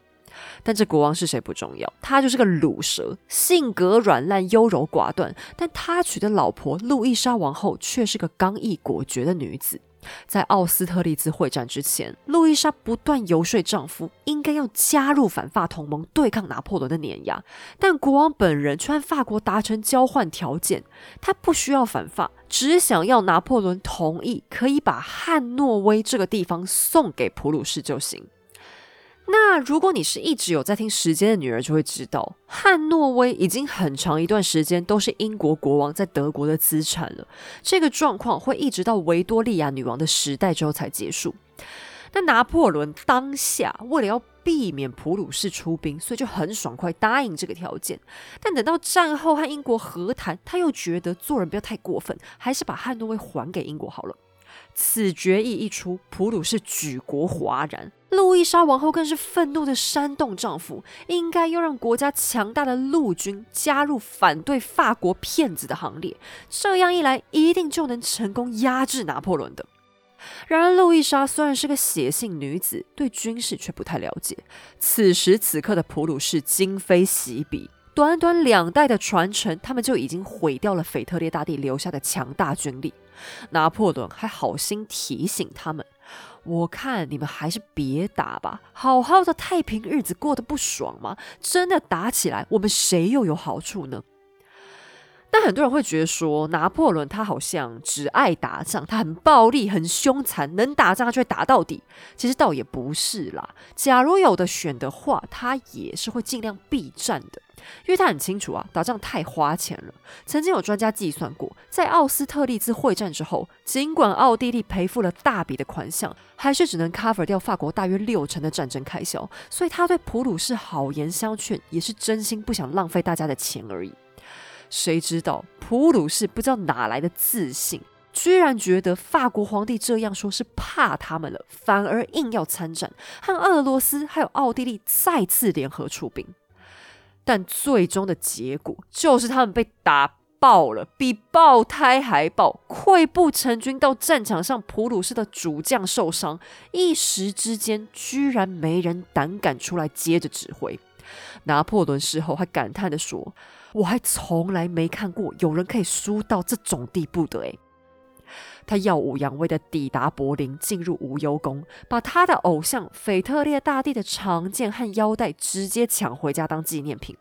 但这国王是谁不重要，他就是个卤蛇，性格软烂、优柔寡断。但他娶的老婆路易莎王后却是个刚毅果决的女子。在奥斯特利兹会战之前，路易莎不断游说丈夫应该要加入反法同盟，对抗拿破仑的碾压。但国王本人却和法国达成交换条件，他不需要反法，只想要拿破仑同意可以把汉诺威这个地方送给普鲁士就行。那如果你是一直有在听《时间的女儿》，就会知道，汉诺威已经很长一段时间都是英国国王在德国的资产了。这个状况会一直到维多利亚女王的时代之后才结束。那拿破仑当下为了要避免普鲁士出兵，所以就很爽快答应这个条件。但等到战后和英国和谈，他又觉得做人不要太过分，还是把汉诺威还给英国好了。此决议一出，普鲁士举国哗然。路易莎王后更是愤怒的煽动丈夫，应该要让国家强大的陆军加入反对法国骗子的行列。这样一来，一定就能成功压制拿破仑的。然而，路易莎虽然是个写信女子，对军事却不太了解。此时此刻的普鲁士今非昔比，短短两代的传承，他们就已经毁掉了腓特烈大帝留下的强大军力。拿破仑还好心提醒他们。我看你们还是别打吧，好好的太平日子过得不爽吗？真的打起来，我们谁又有好处呢？但很多人会觉得说，拿破仑他好像只爱打仗，他很暴力、很凶残，能打仗他就会打到底。其实倒也不是啦，假如有的选的话，他也是会尽量避战的。因为他很清楚啊，打仗太花钱了。曾经有专家计算过，在奥斯特利兹会战之后，尽管奥地利赔付了大笔的款项，还是只能 cover 掉法国大约六成的战争开销。所以他对普鲁士好言相劝，也是真心不想浪费大家的钱而已。谁知道普鲁士不知道哪来的自信，居然觉得法国皇帝这样说是怕他们了，反而硬要参战，和俄罗斯还有奥地利再次联合出兵。但最终的结果就是他们被打爆了，比爆胎还爆，溃不成军。到战场上，普鲁士的主将受伤，一时之间居然没人胆敢出来接着指挥。拿破仑事后还感叹的说：“我还从来没看过有人可以输到这种地步的。”诶，他耀武扬威的抵达柏林，进入无忧宫，把他的偶像腓特烈大帝的长剑和腰带直接抢回家当纪念品。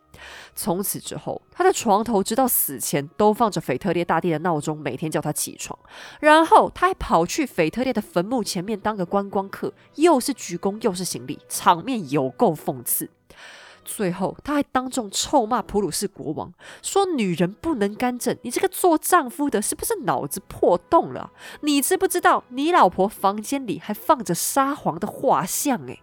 从此之后，他的床头直到死前都放着腓特烈大帝的闹钟，每天叫他起床。然后他还跑去腓特烈的坟墓前面当个观光客，又是鞠躬又是行礼，场面有够讽刺。最后，他还当众臭骂普鲁士国王，说：“女人不能干政，你这个做丈夫的是不是脑子破洞了？你知不知道，你老婆房间里还放着沙皇的画像？”诶，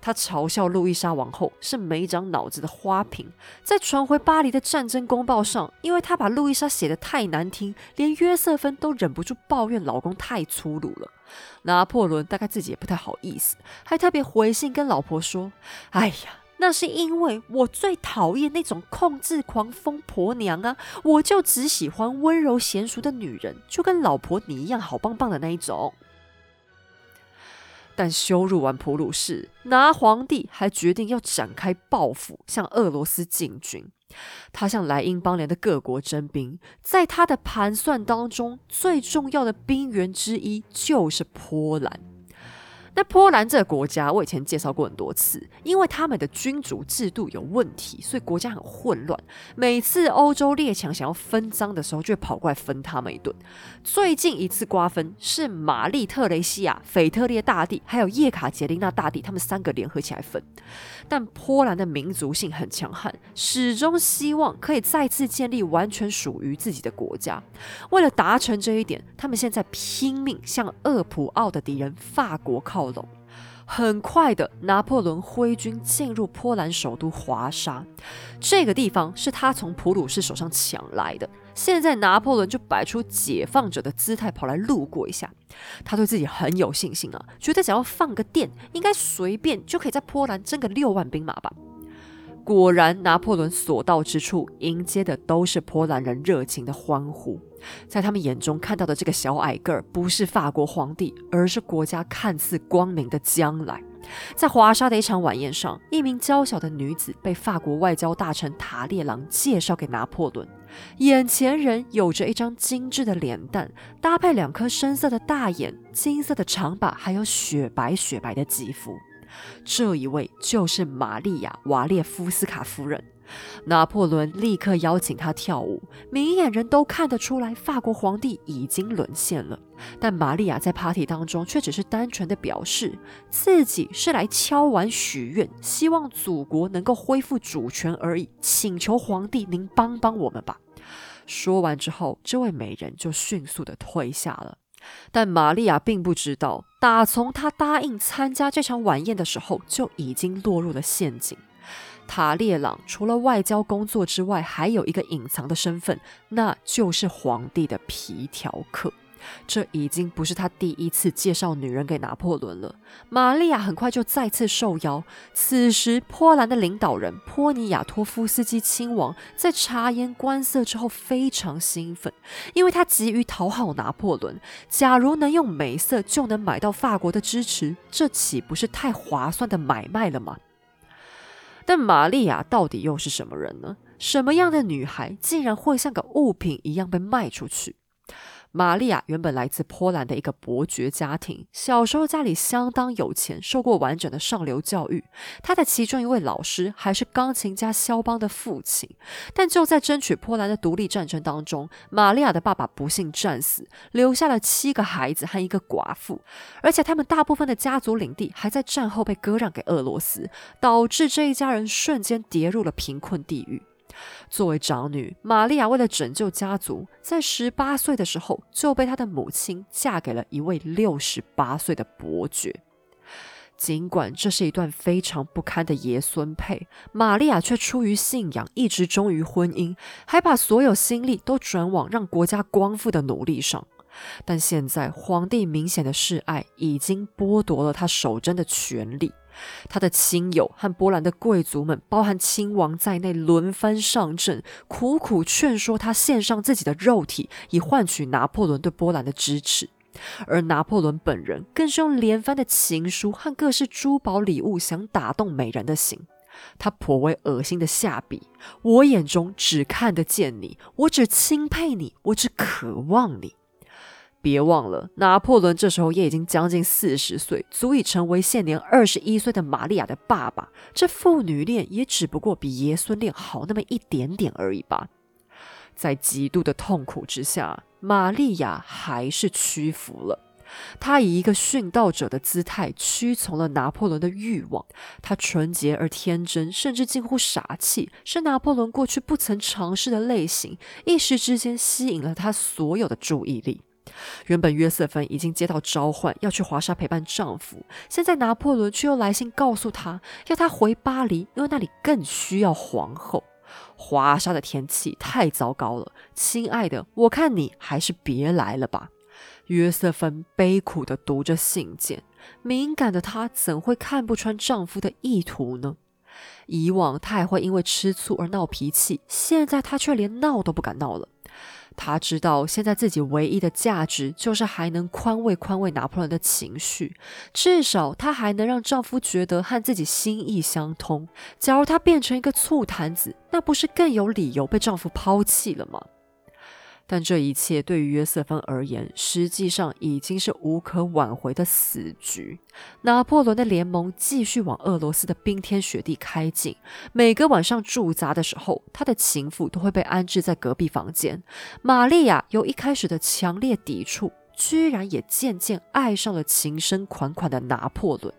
他嘲笑路易莎王后是没长脑子的花瓶。在传回巴黎的战争公报上，因为他把路易莎写得太难听，连约瑟芬都忍不住抱怨老公太粗鲁了。拿破仑大概自己也不太好意思，还特别回信跟老婆说：“哎呀。”那是因为我最讨厌那种控制狂疯婆娘啊！我就只喜欢温柔娴熟的女人，就跟老婆你一样好棒棒的那一种。但羞辱完普鲁士，拿皇帝还决定要展开报复，向俄罗斯进军。他向莱茵邦联的各国征兵，在他的盘算当中，最重要的兵源之一就是波兰。那波兰这个国家，我以前介绍过很多次，因为他们的君主制度有问题，所以国家很混乱。每次欧洲列强想要分赃的时候，就会跑过来分他们一顿。最近一次瓜分是玛丽特雷西亚、腓特烈大帝还有叶卡捷琳娜大帝他们三个联合起来分。但波兰的民族性很强悍，始终希望可以再次建立完全属于自己的国家。为了达成这一点，他们现在拼命向厄普奥的敌人法国靠。靠拢，很快的，拿破仑挥军进入波兰首都华沙。这个地方是他从普鲁士手上抢来的。现在拿破仑就摆出解放者的姿态，跑来路过一下。他对自己很有信心啊，觉得只要放个电，应该随便就可以在波兰征个六万兵马吧。果然，拿破仑所到之处，迎接的都是波兰人热情的欢呼。在他们眼中看到的这个小矮个儿，不是法国皇帝，而是国家看似光明的将来。在华沙的一场晚宴上，一名娇小的女子被法国外交大臣塔列朗介绍给拿破仑。眼前人有着一张精致的脸蛋，搭配两颗深色的大眼、金色的长发，还有雪白雪白的肌肤。这一位就是玛丽亚·瓦列夫斯卡夫人。拿破仑立刻邀请她跳舞，明眼人都看得出来，法国皇帝已经沦陷了。但玛利亚在 party 当中却只是单纯的表示自己是来敲碗许愿，希望祖国能够恢复主权而已，请求皇帝您帮帮我们吧。说完之后，这位美人就迅速的退下了。但玛利亚并不知道，打从她答应参加这场晚宴的时候，就已经落入了陷阱。塔列朗除了外交工作之外，还有一个隐藏的身份，那就是皇帝的皮条客。这已经不是他第一次介绍女人给拿破仑了。玛利亚很快就再次受邀。此时，波兰的领导人波尼亚托夫斯基亲王在察言观色之后非常兴奋，因为他急于讨好拿破仑。假如能用美色就能买到法国的支持，这岂不是太划算的买卖了吗？但玛利亚到底又是什么人呢？什么样的女孩竟然会像个物品一样被卖出去？玛利亚原本来自波兰的一个伯爵家庭，小时候家里相当有钱，受过完整的上流教育。她的其中一位老师还是钢琴家肖邦的父亲。但就在争取波兰的独立战争当中，玛利亚的爸爸不幸战死，留下了七个孩子和一个寡妇，而且他们大部分的家族领地还在战后被割让给俄罗斯，导致这一家人瞬间跌入了贫困地狱。作为长女，玛利亚为了拯救家族，在十八岁的时候就被她的母亲嫁给了一位六十八岁的伯爵。尽管这是一段非常不堪的爷孙配，玛利亚却出于信仰，一直忠于婚姻，还把所有心力都转往让国家光复的努力上。但现在，皇帝明显的示爱已经剥夺了他守贞的权利。他的亲友和波兰的贵族们，包含亲王在内，轮番上阵，苦苦劝说他献上自己的肉体，以换取拿破仑对波兰的支持。而拿破仑本人更是用连番的情书和各式珠宝礼物，想打动美人的心。他颇为恶心的下笔：“我眼中只看得见你，我只钦佩你，我只渴望你。”别忘了，拿破仑这时候也已经将近四十岁，足以成为现年二十一岁的玛利亚的爸爸。这父女恋也只不过比爷孙恋好那么一点点而已吧。在极度的痛苦之下，玛利亚还是屈服了。她以一个殉道者的姿态屈从了拿破仑的欲望。她纯洁而天真，甚至近乎傻气，是拿破仑过去不曾尝试的类型，一时之间吸引了他所有的注意力。原本约瑟芬已经接到召唤，要去华沙陪伴丈夫，现在拿破仑却又来信告诉她，要她回巴黎，因为那里更需要皇后。华沙的天气太糟糕了，亲爱的，我看你还是别来了吧。约瑟芬悲苦地读着信件，敏感的她怎会看不穿丈夫的意图呢？以往她还会因为吃醋而闹脾气，现在她却连闹都不敢闹了。她知道，现在自己唯一的价值就是还能宽慰宽慰拿破仑的情绪，至少她还能让丈夫觉得和自己心意相通。假如她变成一个醋坛子，那不是更有理由被丈夫抛弃了吗？但这一切对于约瑟芬而言，实际上已经是无可挽回的死局。拿破仑的联盟继续往俄罗斯的冰天雪地开进。每个晚上驻扎的时候，他的情妇都会被安置在隔壁房间。玛利亚由一开始的强烈抵触，居然也渐渐爱上了情深款款的拿破仑。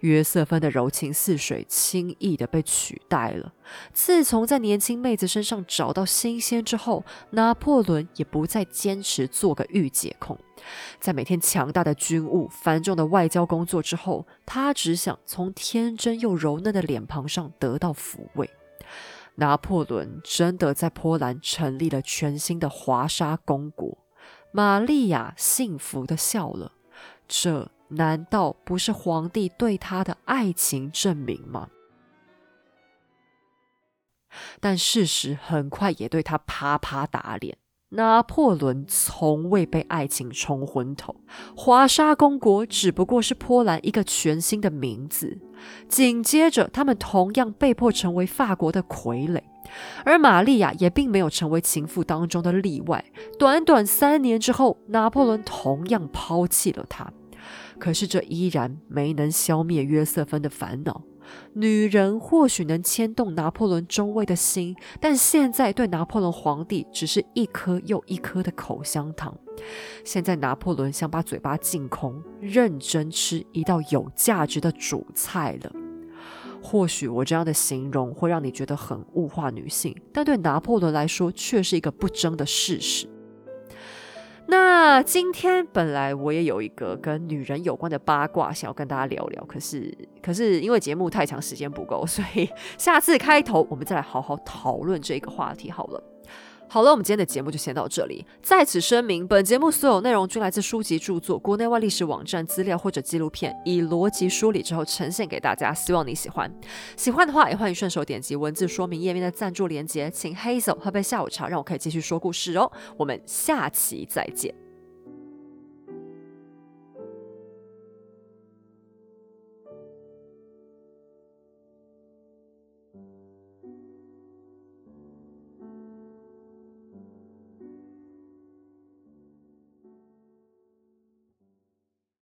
约瑟芬的柔情似水，轻易的被取代了。自从在年轻妹子身上找到新鲜之后，拿破仑也不再坚持做个御姐控。在每天强大的军务、繁重的外交工作之后，他只想从天真又柔嫩的脸庞上得到抚慰。拿破仑真的在波兰成立了全新的华沙公国。玛利亚幸福的笑了。这。难道不是皇帝对她的爱情证明吗？但事实很快也对他啪啪打脸。拿破仑从未被爱情冲昏头，华沙公国只不过是波兰一个全新的名字。紧接着，他们同样被迫成为法国的傀儡，而玛利亚也并没有成为情妇当中的例外。短短三年之后，拿破仑同样抛弃了她。可是，这依然没能消灭约瑟芬的烦恼。女人或许能牵动拿破仑中尉的心，但现在对拿破仑皇帝只是一颗又一颗的口香糖。现在拿破仑想把嘴巴净空，认真吃一道有价值的主菜了。或许我这样的形容会让你觉得很物化女性，但对拿破仑来说却是一个不争的事实。那今天本来我也有一个跟女人有关的八卦想要跟大家聊聊，可是可是因为节目太长，时间不够，所以下次开头我们再来好好讨论这个话题好了。好了，我们今天的节目就先到这里。在此声明，本节目所有内容均来自书籍著作、国内外历史网站资料或者纪录片，以逻辑梳理之后呈现给大家。希望你喜欢。喜欢的话，也欢迎顺手点击文字说明页面的赞助链接，请 Hazel 喝杯下午茶，让我可以继续说故事哦。我们下期再见。